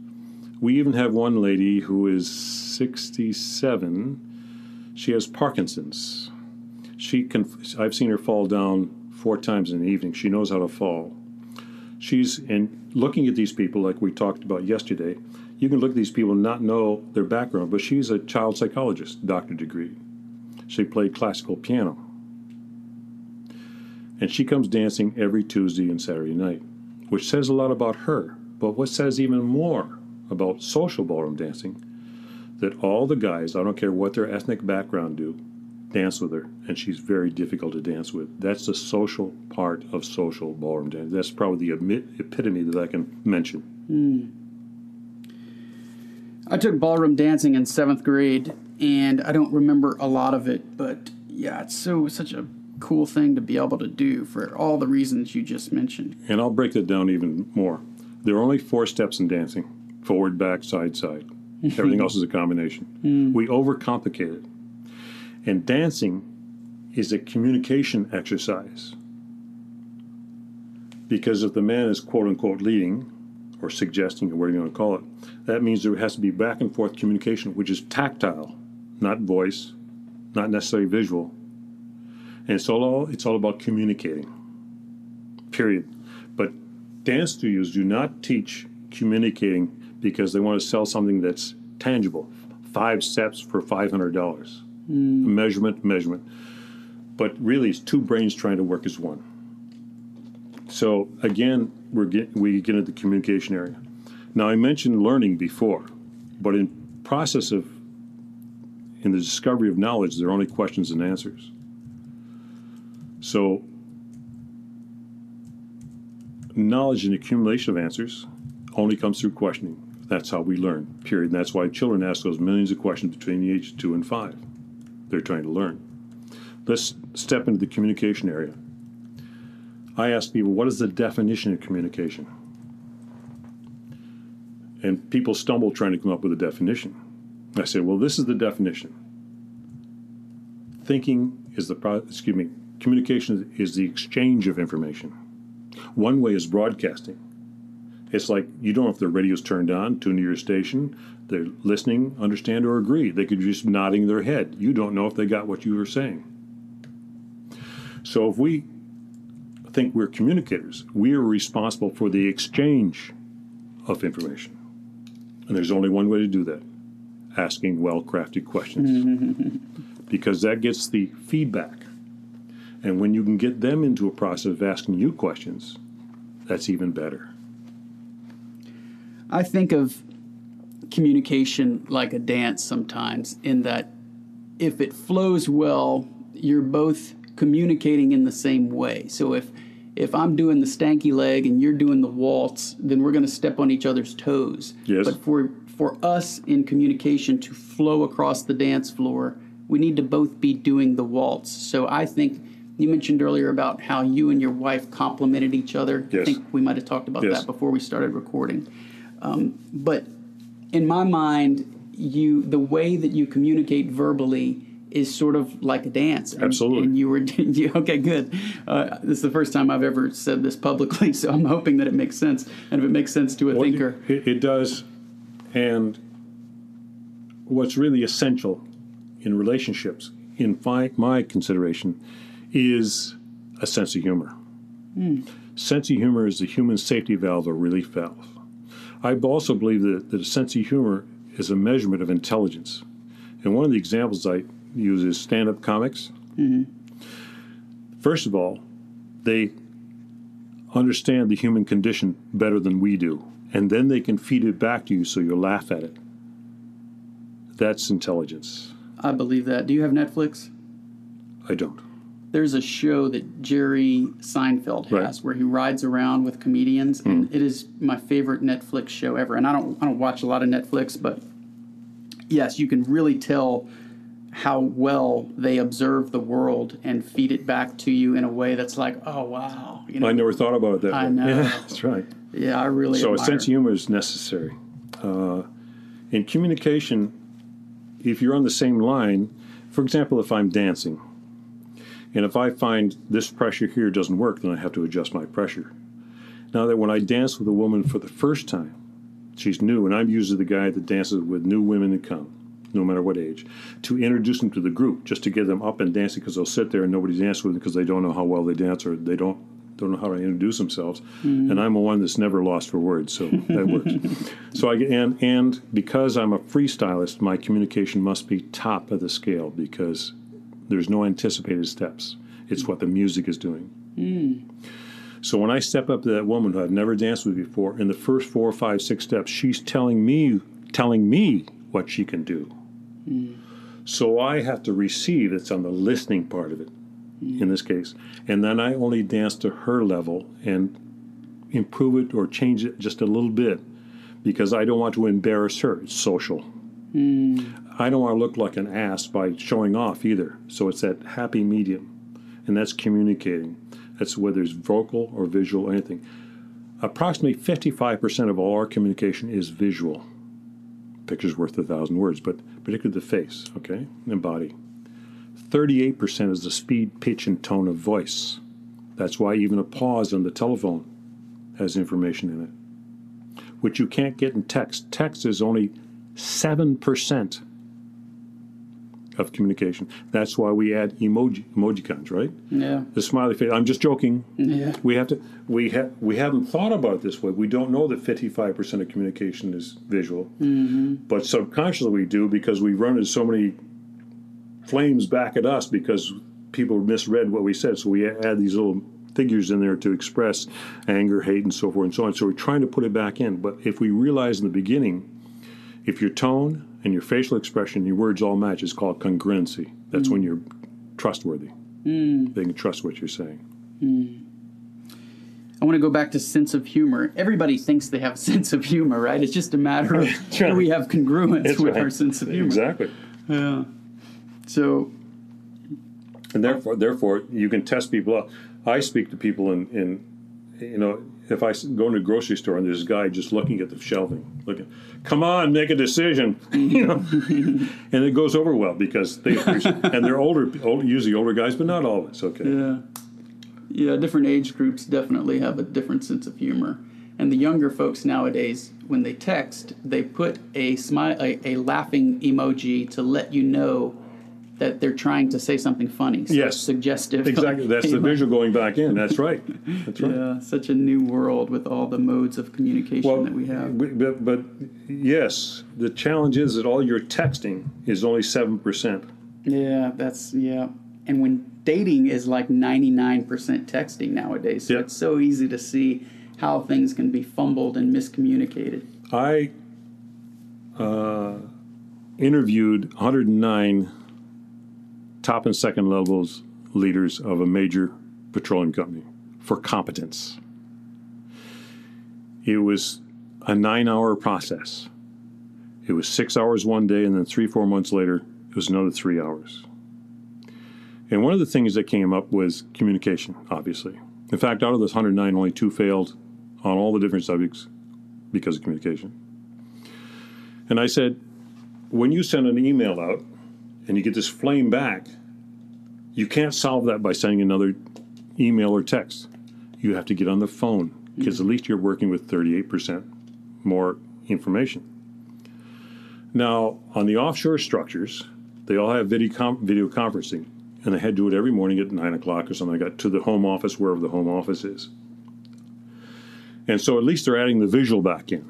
We even have one lady who is 67. She has Parkinson's. She can. I've seen her fall down four times in the evening. She knows how to fall. She's in looking at these people like we talked about yesterday. You can look at these people and not know their background, but she's a child psychologist, doctor degree. She played classical piano. And she comes dancing every Tuesday and Saturday night, which says a lot about her. But what says even more about social ballroom dancing, that all the guys, I don't care what their ethnic background do, dance with her, and she's very difficult to dance with. That's the social part of social ballroom dance. That's probably the epitome that I can mention. Hmm. I took ballroom dancing in seventh grade, and I don't remember a lot of it, but yeah, it's so such a cool thing to be able to do for all the reasons you just mentioned. And I'll break that down even more. There are only four steps in dancing forward, back, side, side. Everything else is a combination. Hmm. We overcomplicate it. And dancing is a communication exercise. Because if the man is quote unquote leading or suggesting or whatever you want to call it, that means there has to be back and forth communication, which is tactile, not voice, not necessarily visual. And it's all it's all about communicating. Period. But dance studios do not teach communicating because they want to sell something that's tangible. Five steps for five hundred dollars. Hmm. Measurement, measurement. But really, it's two brains trying to work as one. So again, we're get, we get into the communication area. Now I mentioned learning before, but in process of in the discovery of knowledge, there are only questions and answers. So knowledge and accumulation of answers only comes through questioning. That's how we learn, period. And that's why children ask those millions of questions between the age of two and five. They're trying to learn. Let's step into the communication area. I ask people, what is the definition of communication? And people stumble trying to come up with a definition. I say, well, this is the definition. Thinking is the, pro- excuse me, communication is the exchange of information. One way is broadcasting. It's like you don't know if the radio's turned on, tune to your station, they're listening, understand, or agree. They could be just nodding their head. You don't know if they got what you were saying. So if we think we're communicators, we are responsible for the exchange of information. And there's only one way to do that asking well crafted questions. because that gets the feedback. And when you can get them into a process of asking you questions, that's even better. I think of communication like a dance sometimes, in that if it flows well, you're both communicating in the same way. So if if I'm doing the stanky leg and you're doing the waltz, then we're going to step on each other's toes. Yes. But for for us in communication to flow across the dance floor, we need to both be doing the waltz. So I think you mentioned earlier about how you and your wife complemented each other. Yes. I think we might have talked about Yes. that before we started recording. Um, but in my mind, you the way that you communicate verbally is sort of like a dance. And, Absolutely. And you were you, okay. Good. Uh, this is the first time I've ever said this publicly, so I'm hoping that it makes sense. And if it makes sense to a Well, thinker, It, it does. And what's really essential in relationships, in my, my consideration, is a sense of humor. Hmm. Sense of humor is the human safety valve or relief valve. I also believe that, that a sense of humor is a measurement of intelligence. And one of the examples I use is stand up comics. Mm-hmm. First of all, they understand the human condition better than we do, and then they can feed it back to you so you'll laugh at it. That's intelligence. I believe that. Do you have Netflix? I don't. There's a show that Jerry Seinfeld has Right. Hmm. where he rides around with comedians, and it is my favorite Netflix show ever. And I don't I don't watch a lot of Netflix, but yes, you can really tell how well they observe the world and feed it back to you in a way that's like, oh wow, you know, I never thought about it that I way. know. Yeah, that's right. yeah, I really So a sense of humor is necessary. Uh, in communication, if you're on the same line, for example, if I'm dancing, and if I find this pressure here doesn't work, then I have to adjust my pressure. Now that when I dance with a woman for the first time, she's new, and I'm usually the guy that dances with new women that come, no matter what age, to introduce them to the group, just to get them up and dancing because they'll sit there and nobody's dancing with them because they don't know how well they dance or they don't don't know how to introduce themselves. Mm-hmm. And I'm a one that's never lost for words, so that works. so I get and and because I'm a freestylist, my communication must be top of the scale because there's no anticipated steps. It's what the music is doing. Hmm. So when I step up to that woman who I've never danced with before, in the first four, five, six steps, she's telling me, telling me what she can do. Hmm. So I have to receive. It's on the listening part of it, hmm. in this case, and then I only dance to her level and improve it or change it just a little bit because I don't want to embarrass her. It's social. I don't want to look like an ass by showing off either. So it's that happy medium, and that's communicating. That's whether it's vocal or visual or anything. Approximately 55% of all our communication is visual. Picture's worth a thousand words, but particularly the face, okay, and body. 38% is the speed, pitch, and tone of voice. That's why even a pause on the telephone has information in it, which you can't get in text. Text is only 7% of communication. That's why we add emoji emojicons, right? yeah, The smiley face. I'm just joking. yeah, We have to. We have. We haven't thought about it this way. We don't know that 55 percent of communication is visual, mm-hmm. but subconsciously we do because we run into so many flames back at us because people misread what we said. So we add these little figures in there to express anger, hate, and so forth and so on. So we're trying to put it back in. But if we realize in the beginning, if your tone and your facial expression, your words all match, is called congruency. That's when mm. you're trustworthy. Mm. They can trust what you're saying. Mm. I want to go back to sense of humor. Everybody thinks they have a sense of humor, right? It's just a matter of right. do we have congruence That's with right. our sense of humor. Exactly. Yeah. So And therefore, therefore, you can test people out. I speak to people in, in you know, if I go into a grocery store and there's a guy just looking at the shelving, looking, come on, make a decision, you know, and it goes over well because they and they're older, old, usually older guys, but not always. Okay. Yeah. Yeah, different age groups definitely have a different sense of humor. And the younger folks nowadays, when they text, they put a smile, a, a laughing emoji to let you know that they're trying to say something funny. So Yes. suggestive. Exactly. That's the visual going back in. That's right. That's right. Yeah, such a new world with all the modes of communication that we have. But, but yes, the challenge is that all your texting is only seven percent. Yeah, that's yeah. And when dating is like 99% texting nowadays, so Yeah. it's so easy to see how things can be fumbled and miscommunicated. I uh, interviewed 109 top and second levels leaders of a major petroleum company for competence. It was a nine hour process. It was six hours one day, and then three, four months later, it was another three hours. And one of the things that came up was communication, obviously. In fact, out of those 109, only two failed on all the different subjects because of communication. And I said, when you send an email out and you get this flame back, you can't solve that by sending another email or text. You have to get on the phone because at least you're working with 38% more information. Now, on the offshore structures, they all have video, com- video conferencing, and they had to do it every morning at 9 o'clock or something like that to the home office, wherever the home office is. And so at least they're adding the visual back in.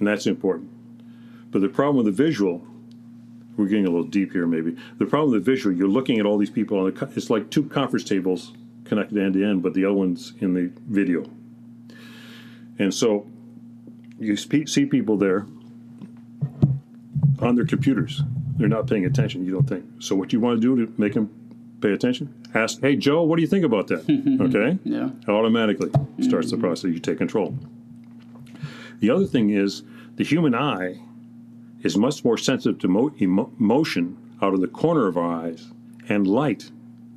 And that's important. But the problem with the visual, we're getting a little deep here maybe. The problem with the visual, you're looking at all these people on the, it's like two conference tables connected end to end, but the other one's in the video. And so you spe- see people there on their computers. They're not paying attention, you don't think. So what you want to do to make them pay attention? Ask, hey, Joe, what do you think about that? okay? Yeah. automatically starts the mm-hmm. process. You take control. The other thing is the human eye is much more sensitive to mo- emo- motion out of the corner of our eyes and light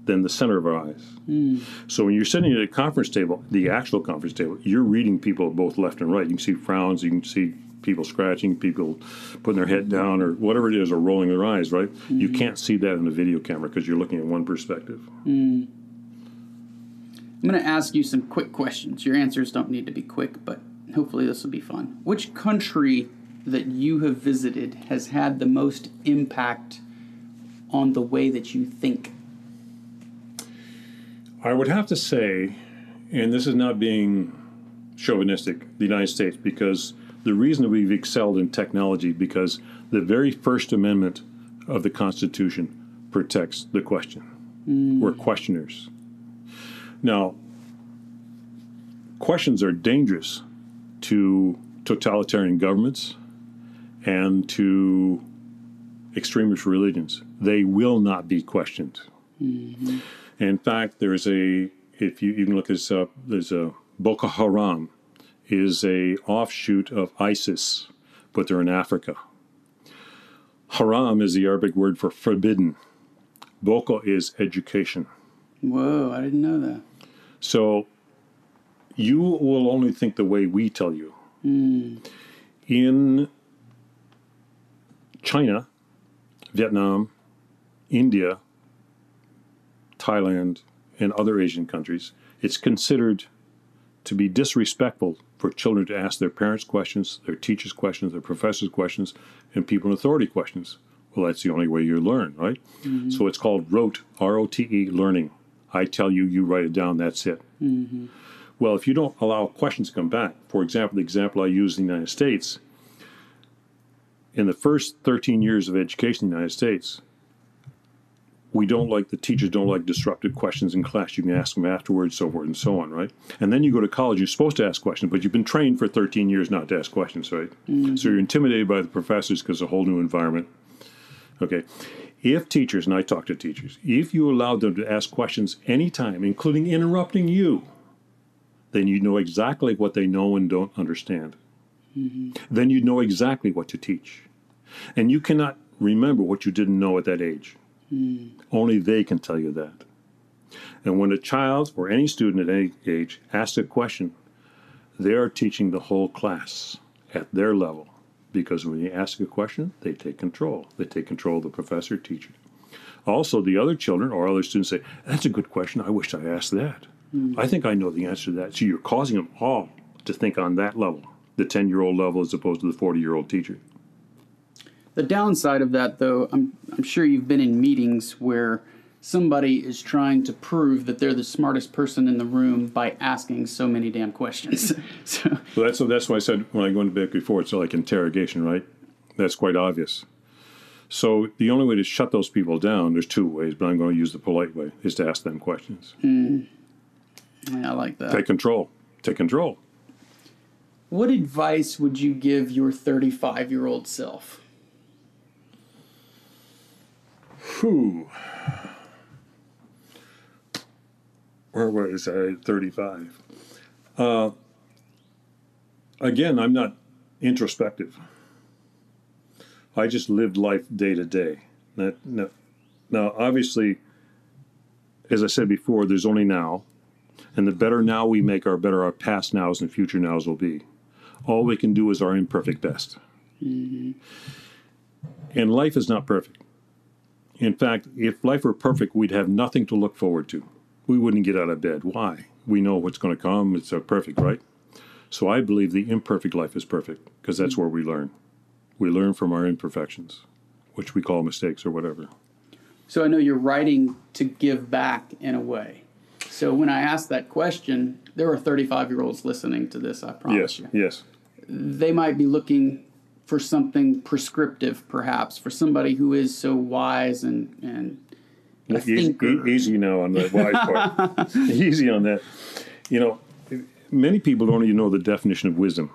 than the center of our eyes. Hmm. So when you're sitting at a conference table, the actual conference table, you're reading people both left and right. You can see frowns, you can see people scratching, people putting their head down, or whatever it is, or rolling their eyes. Right? You hmm. can't see that in a video camera because you're looking at one perspective. Hmm. I'm going to ask you some quick questions. Your answers don't need to be quick, but hopefully this will be fun. Which country that you have visited has had the most impact on the way that you think? I would have to say, and this is not being chauvinistic, the United States, because the reason that we've excelled in technology because the very First Amendment of the Constitution protects the question. Mm. We're questioners. Now, questions are dangerous to totalitarian governments and to extremist religions. They will not be questioned. Mm-hmm. In fact, there's a if you, you can look this up, there's a Boko Haram is a offshoot of ISIS, but they're in Africa. Haram is the Arabic word for forbidden. Boko is education. Whoa, I didn't know that. So you will only think the way we tell you. Hmm. In China, Vietnam, India, Thailand, and other Asian countries, it's considered to be disrespectful for children to ask their parents questions, their teachers questions, their professors questions, and people in authority questions. Well, that's the only way you learn, right? Mm-hmm. So it's called rote, R O T E, learning. I tell you, you write it down, that's it. Mm-hmm. Well, if you don't allow questions to come back, for example, the example I use in the United States, in the first 13 years of education in the United States, we don't like the teachers don't like disruptive questions in class. You can ask them afterwards, so forth and so on, right? And then you go to college, you're supposed to ask questions, but you've been trained for 13 years not to ask questions, right? Mm-hmm. So you're intimidated by the professors because it's a whole new environment. Okay. If teachers, and I talk to teachers, if you allow them to ask questions anytime, including interrupting you, then you know exactly what they know and don't understand. Mm-hmm. Then you know exactly what to teach. And you cannot remember what you didn't know at that age. Mm. Only they can tell you that. And when a child or any student at any age asks a question, they are teaching the whole class at their level. Because when you ask a question, they take control. They take control of the professor, teacher. Also, the other children or other students say, That's a good question. I wish I asked that. Mm. I think I know the answer to that. So you're causing them all to think on that level, the 10 year old level as opposed to the 40 year old teacher. The downside of that, though, I'm, I'm sure you've been in meetings where somebody is trying to prove that they're the smartest person in the room by asking so many damn questions. so, So that's, so that's why I said when I go into back before, it's like interrogation, right? That's quite obvious. So the only way to shut those people down, there's two ways, but I'm going to use the polite way, is to ask them questions. Mm. yeah, I like that. Take control. Take control. What advice would you give your 35 year old self? Whew. Where was I? at 35. Uh, again, I'm not introspective. I just lived life day to day. Now, now, obviously, as I said before, there's only now. And the better now we make, our better our past nows and future nows will be. All we can do is our imperfect best. Mm-hmm. And life is not perfect. In fact, if life were perfect, we'd have nothing to look forward to. We wouldn't get out of bed. Why? We know what's going to come. It's perfect, right? So I believe the imperfect life is perfect because that's mm. where we learn. We learn from our imperfections, which we call mistakes or whatever. So I know you're writing to give back in a way. So when I asked that question, there are 35 year olds listening to this, I promise Yes, you. yes. They might be looking for something prescriptive, perhaps, for somebody who is so wise and, and Easy, easy now on the wise part. easy on that. You know, many people don't even know the definition of wisdom.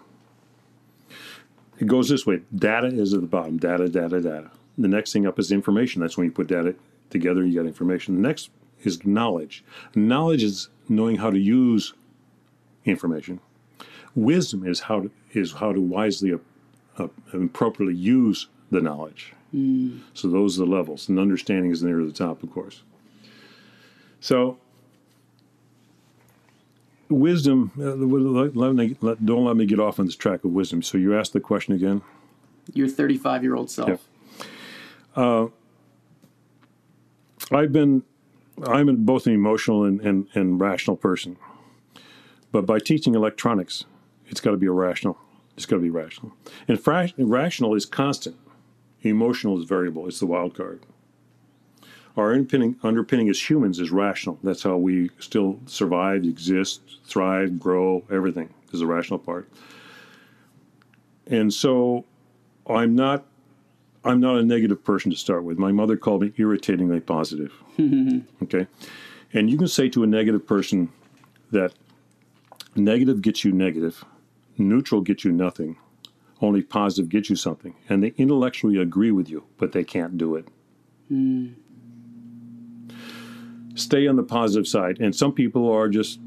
It goes this way data is at the bottom data, data, data. The next thing up is information. That's when you put data together, you get information. The next is knowledge. Knowledge is knowing how to use information. Wisdom is how to, is how to wisely uh, and appropriately use the knowledge. So those are the levels, and understanding is near the top, of course. So wisdom. Uh, let, me, let, don't let me get off on this track of wisdom. So you asked the question again. Your 35 year old self. Yep. I've been, I'm both an emotional and, and, and rational person. But by teaching electronics, it's got to be irrational. It's got to be rational. And fra- rational is constant. Emotional is variable. It's the wild card. Our underpinning, underpinning as humans is rational. That's how we still survive, exist, thrive, grow. Everything is the rational part. And so, I'm not I'm not a negative person to start with. My mother called me irritatingly positive. okay? And you can say to a negative person that negative gets you negative, neutral gets you nothing, only positive gets you something. And they intellectually agree with you, but they can't do it. Hmm. Stay on the positive side. And some people are just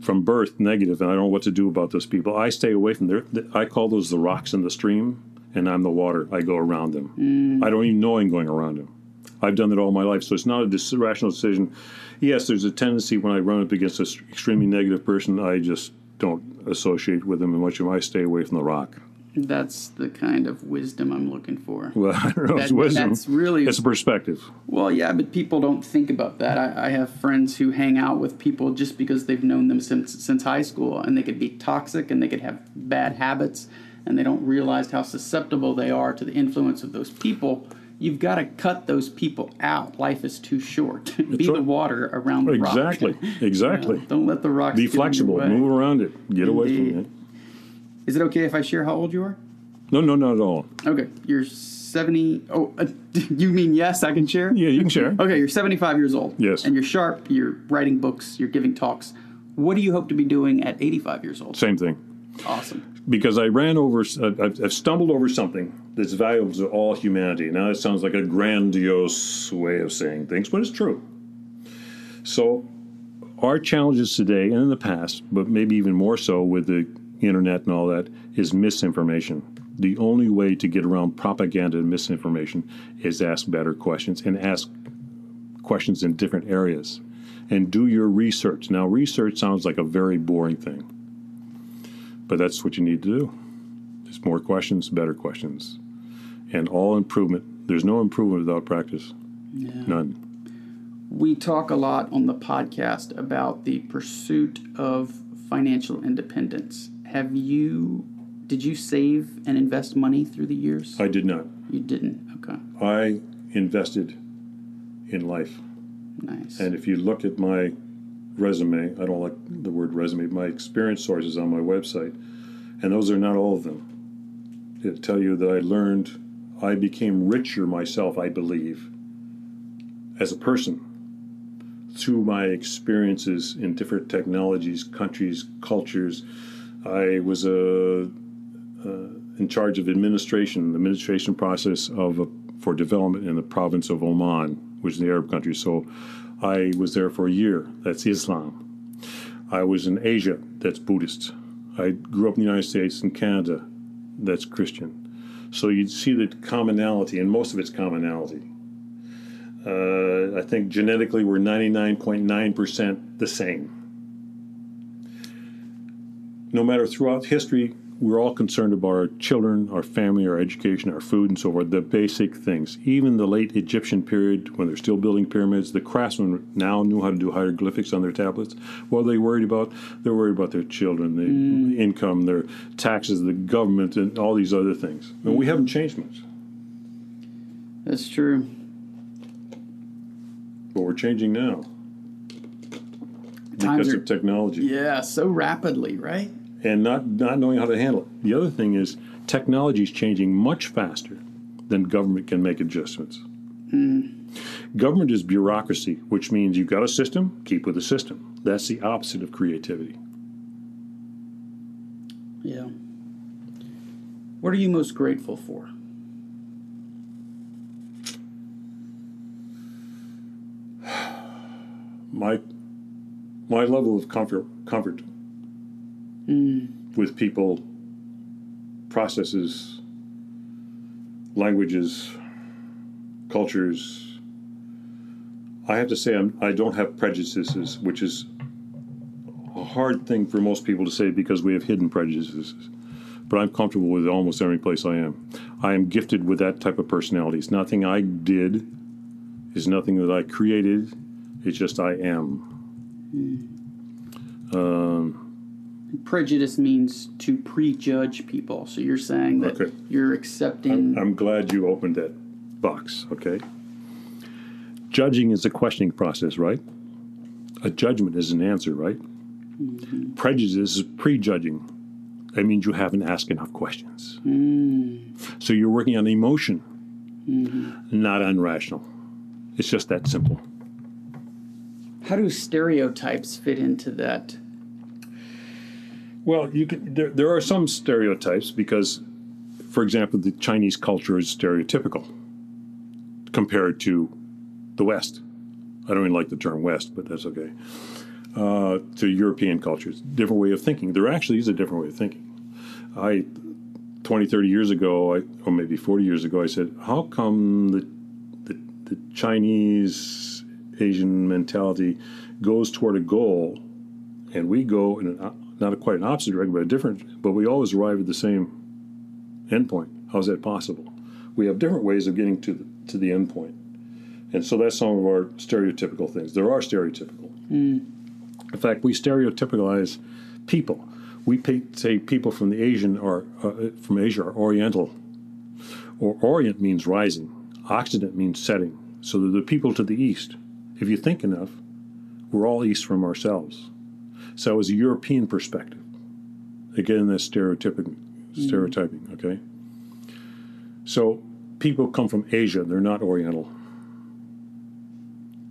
from birth negative, and I don't know what to do about those people. I stay away from there. I call those the rocks in the stream, and I'm the water. I go around them. Hmm. I don't even know I'm going around them. I've done it all my life, so it's not a rational decision. Yes, there's a tendency when I run up against an extremely negative person, I just don't associate with them and much. Of I stay away from the rock. That's the kind of wisdom I'm looking for. Well, I don't know. That- it's wisdom. that's really it's a perspective. Well, yeah, but people don't think about that. I, I have friends who hang out with people just because they've known them since since high school, and they could be toxic and they could have bad habits, and they don't realize how susceptible they are to the influence of those people. You've got to cut those people out. Life is too short. be the water around the rock. Exactly. Exactly. Don't let the rocks Be get in your flexible. Move around it. Get away from it. Is it okay if I share how old you are? No, no, not at all. Okay, you're seventy. Oh, uh, you mean yes? I can share. Yeah, you can share. Okay, you're 75 years old. Yes. And you're sharp, you're writing books, you're giving talks. What do you hope to be doing at 85 years old? Same thing. Awesome. Because I ran over, I've, stumbled over something that's valuable to all humanity. Now, it sounds like a grandiose way of saying things, but it's true. So, our challenges today and in the past, but maybe even more so with the internet and all that, is misinformation. The only way to get around propaganda and misinformation is ask better questions and ask questions in different areas and do your research. Now, research sounds like a very boring thing, but that's what you need to do. There's more questions, better questions, and all improvement. There's no improvement without practice. Yeah. None. We talk a lot on the podcast about the pursuit of financial independence. Have you, did you save and invest money through the years? I did not. You didn't. Okay. I invested in life. Nice. And if you look at my resume, I don't like the word resume, my experience sources on my website, and those are not all of them. It'll tell you that I learned, I became richer myself, I believe, as a person through my experiences in different technologies, countries, cultures. I was a, uh, in charge of administration, the administration process of a, for development in the province of Oman, which is the Arab country. So I was there for a year. That's Islam. I was in Asia. That's Buddhist. I grew up in the United States and Canada. That's Christian. So you'd see the commonality, and most of it's commonality. Uh, I think genetically we're 99.9% the same. No matter throughout history, we're all concerned about our children, our family, our education, our food, and so forth, the basic things. Even the late Egyptian period, when they're still building pyramids, the craftsmen now knew how to do hieroglyphics on their tablets. What are they worried about? They're worried about their children, the mm. income, their taxes, the government, and all these other things. And we haven't changed much. That's true. But we're changing now. Times because are- of technology. Yeah, so rapidly, right? And not, not knowing how to handle it. The other thing is technology is changing much faster than government can make adjustments. Hmm. Government is bureaucracy, which means you've got a system, keep with the system. That's the opposite of creativity. Yeah. What are you most grateful for? My my level of comfort comfort with people, processes, languages, cultures. I have to say I'm, I don't have prejudices, which is a hard thing for most people to say because we have hidden prejudices. But I'm comfortable with almost every place I am. I am gifted with that type of personality. It's nothing I did. It's nothing that I created. It's just I am. Um, Prejudice means to prejudge people. So you're saying that Okay. you're accepting. I'm glad you opened that box, okay? Judging is a questioning process, right? A judgment is an answer, right? Mm-hmm. Prejudice is prejudging. That means you haven't asked enough questions. Mm. So you're working on emotion, mm-hmm. not on rational. It's just that simple. How do stereotypes fit into that? Well, you can, there, there are some stereotypes because, for example, the Chinese culture is stereotypical compared to the West. I don't even like the term West, but that's okay. Uh, to European cultures, different way of thinking. There actually is a different way of thinking. I, 20, 30 years ago, I, or maybe 40 years ago, I said, how come the, the, the Chinese Asian mentality goes toward a goal and we go in an, not a quite an opposite direction, but a different, but we always arrive at the same endpoint. How is that possible? We have different ways of getting to the, to the endpoint. And so that's some of our stereotypical things. There are stereotypical. In fact, we stereotypicalize people. We pay, say people from the Asian or uh, from Asia are Oriental, or Orient means rising. Occident means setting. So the people to the east. If you think enough, we're all east from ourselves. So it was a European perspective. Again, that's stereotyping, mm-hmm. stereotyping. Okay. So people come from Asia; they're not Oriental.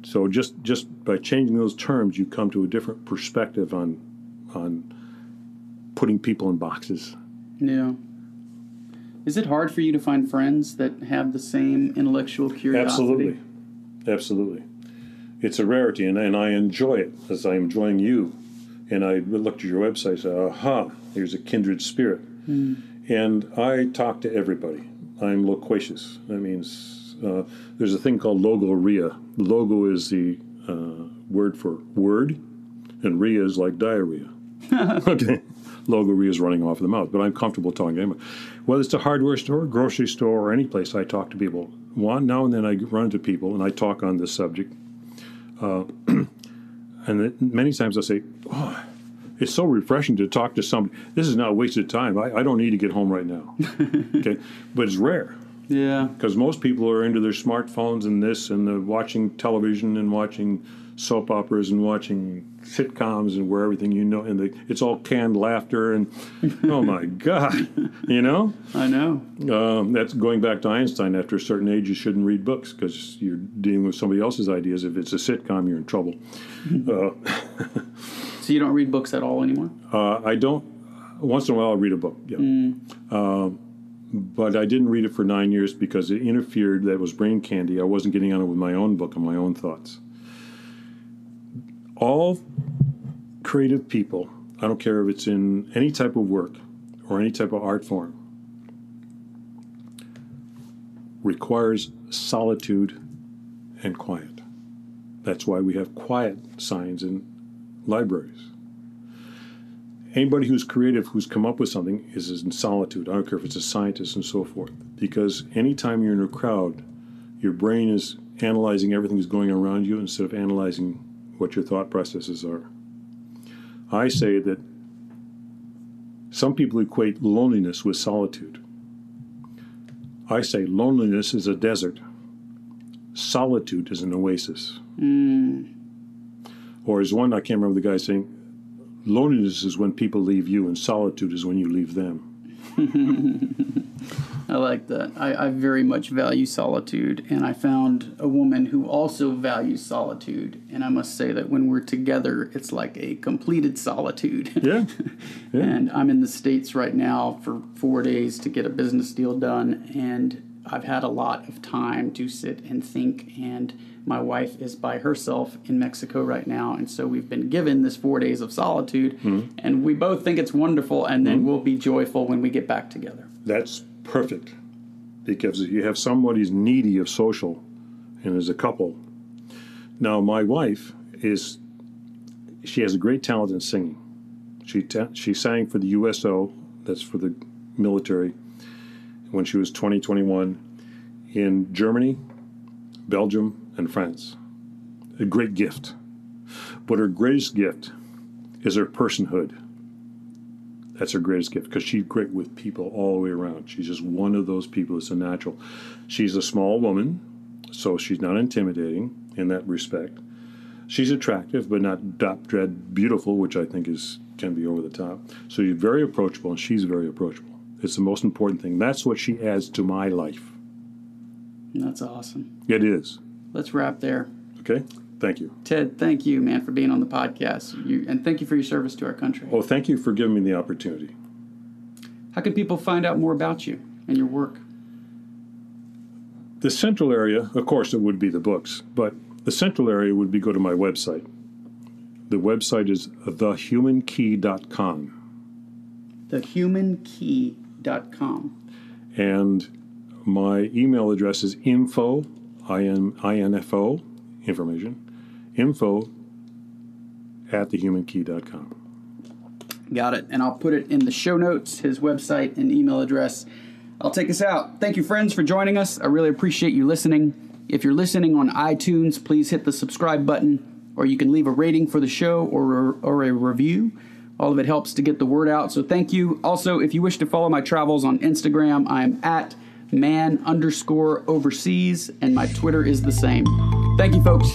So just just by changing those terms, you come to a different perspective on on putting people in boxes. Yeah. Is it hard for you to find friends that have the same intellectual curiosity? Absolutely, absolutely. It's a rarity, and, and I enjoy it as I'm enjoying you. And I looked at your website, and said, "Aha, here's a kindred spirit." And I talk to everybody. I'm loquacious. That means Uh, there's a thing called logorrhea. Logo is the uh, word for word, and ria is like diarrhea. okay. Logorrhea is running off of the mouth, but I'm comfortable talking anyway. Whether it's a hardware store, grocery store, or any place I talk to people, one now and then I run into people and I talk on this subject. Uh, and many times I say, oh, it's so refreshing to talk to somebody. This is not a waste of time. I, I don't need to get home right now. okay, but it's rare Yeah. because most people are into their smartphones and this and the watching television and watching soap operas and watching sitcoms and where everything you know and the, it's all canned laughter and oh my god you know I know. um, that's going back to einstein after a certain age you shouldn't read books because you're dealing with somebody else's ideas if it's a sitcom you're in trouble uh, So you don't read books at all anymore? uh, i don't once in a while i'll read a book yeah Um, but I didn't read it for nine years because it interfered. That was brain candy. I wasn't getting on it with my own book and my own thoughts. All creative people, I don't care if it's in any type of work or any type of art form, requires solitude and quiet. That's why we have quiet signs in libraries anybody who's creative who's come up with something is in solitude. I don't care if it's a scientist and so forth. Because anytime you're in a crowd, your brain is analyzing everything that's going around you instead of analyzing what your thought processes are. I say that some people equate loneliness with solitude. I say loneliness is a desert, solitude is an oasis. Hmm. Or as one, I can't remember the guy saying, loneliness is when people leave you, and solitude is when you leave them. I like that. I, I very much value solitude, and I found a woman who also values solitude. And I must say that when we're together, it's like a completed solitude. Yeah. Yeah. and I'm in the States right now for four days to get a business deal done, and I've had a lot of time to sit and think. And my wife is by herself in Mexico right now, and so we've been given this four days of solitude, mm-hmm. and we both think it's wonderful, and then mm-hmm. we'll be joyful when we get back together. That's perfect. Because you have somebody who's needy of social and as a couple. Now, my wife is, she has a great talent in singing. She, ta- she sang for the USO, that's for the military, when she was 20, 21, in Germany, Belgium, and France. A great gift. But her greatest gift is her personhood. That's her greatest gift because she's great with people all the way around. She's just one of those people that's a natural. She's a small woman, so she's not intimidating in that respect. She's attractive, but not dop dread beautiful, which I think is can be over the top. So she's very approachable, and she's very approachable. It's the most important thing. That's what she adds to my life. That's awesome. It is. Let's wrap there. Okay? Thank you. Ted, thank you, man, for being on the podcast. You, and thank you for your service to our country. Oh, thank you for giving me the opportunity. How can people find out more about you and your work? The central area, of course, it would be the books, but the central area would be go to my website. The website is thehumankey.com. Thehumankey.com. And my email address is info, I-N, I-N-F-O, information, info at thehumankey.com. Got it. And I'll put it in the show notes, his website and email address. I'll take us out. Thank you, friends, for joining us. I really appreciate you listening. If you're listening on iTunes, please hit the subscribe button, or you can leave a rating for the show or, or a review. All of it helps to get the word out. So thank you. Also, if you wish to follow my travels on Instagram, I'm at man underscore overseas, and my Twitter is the same. Thank you, folks.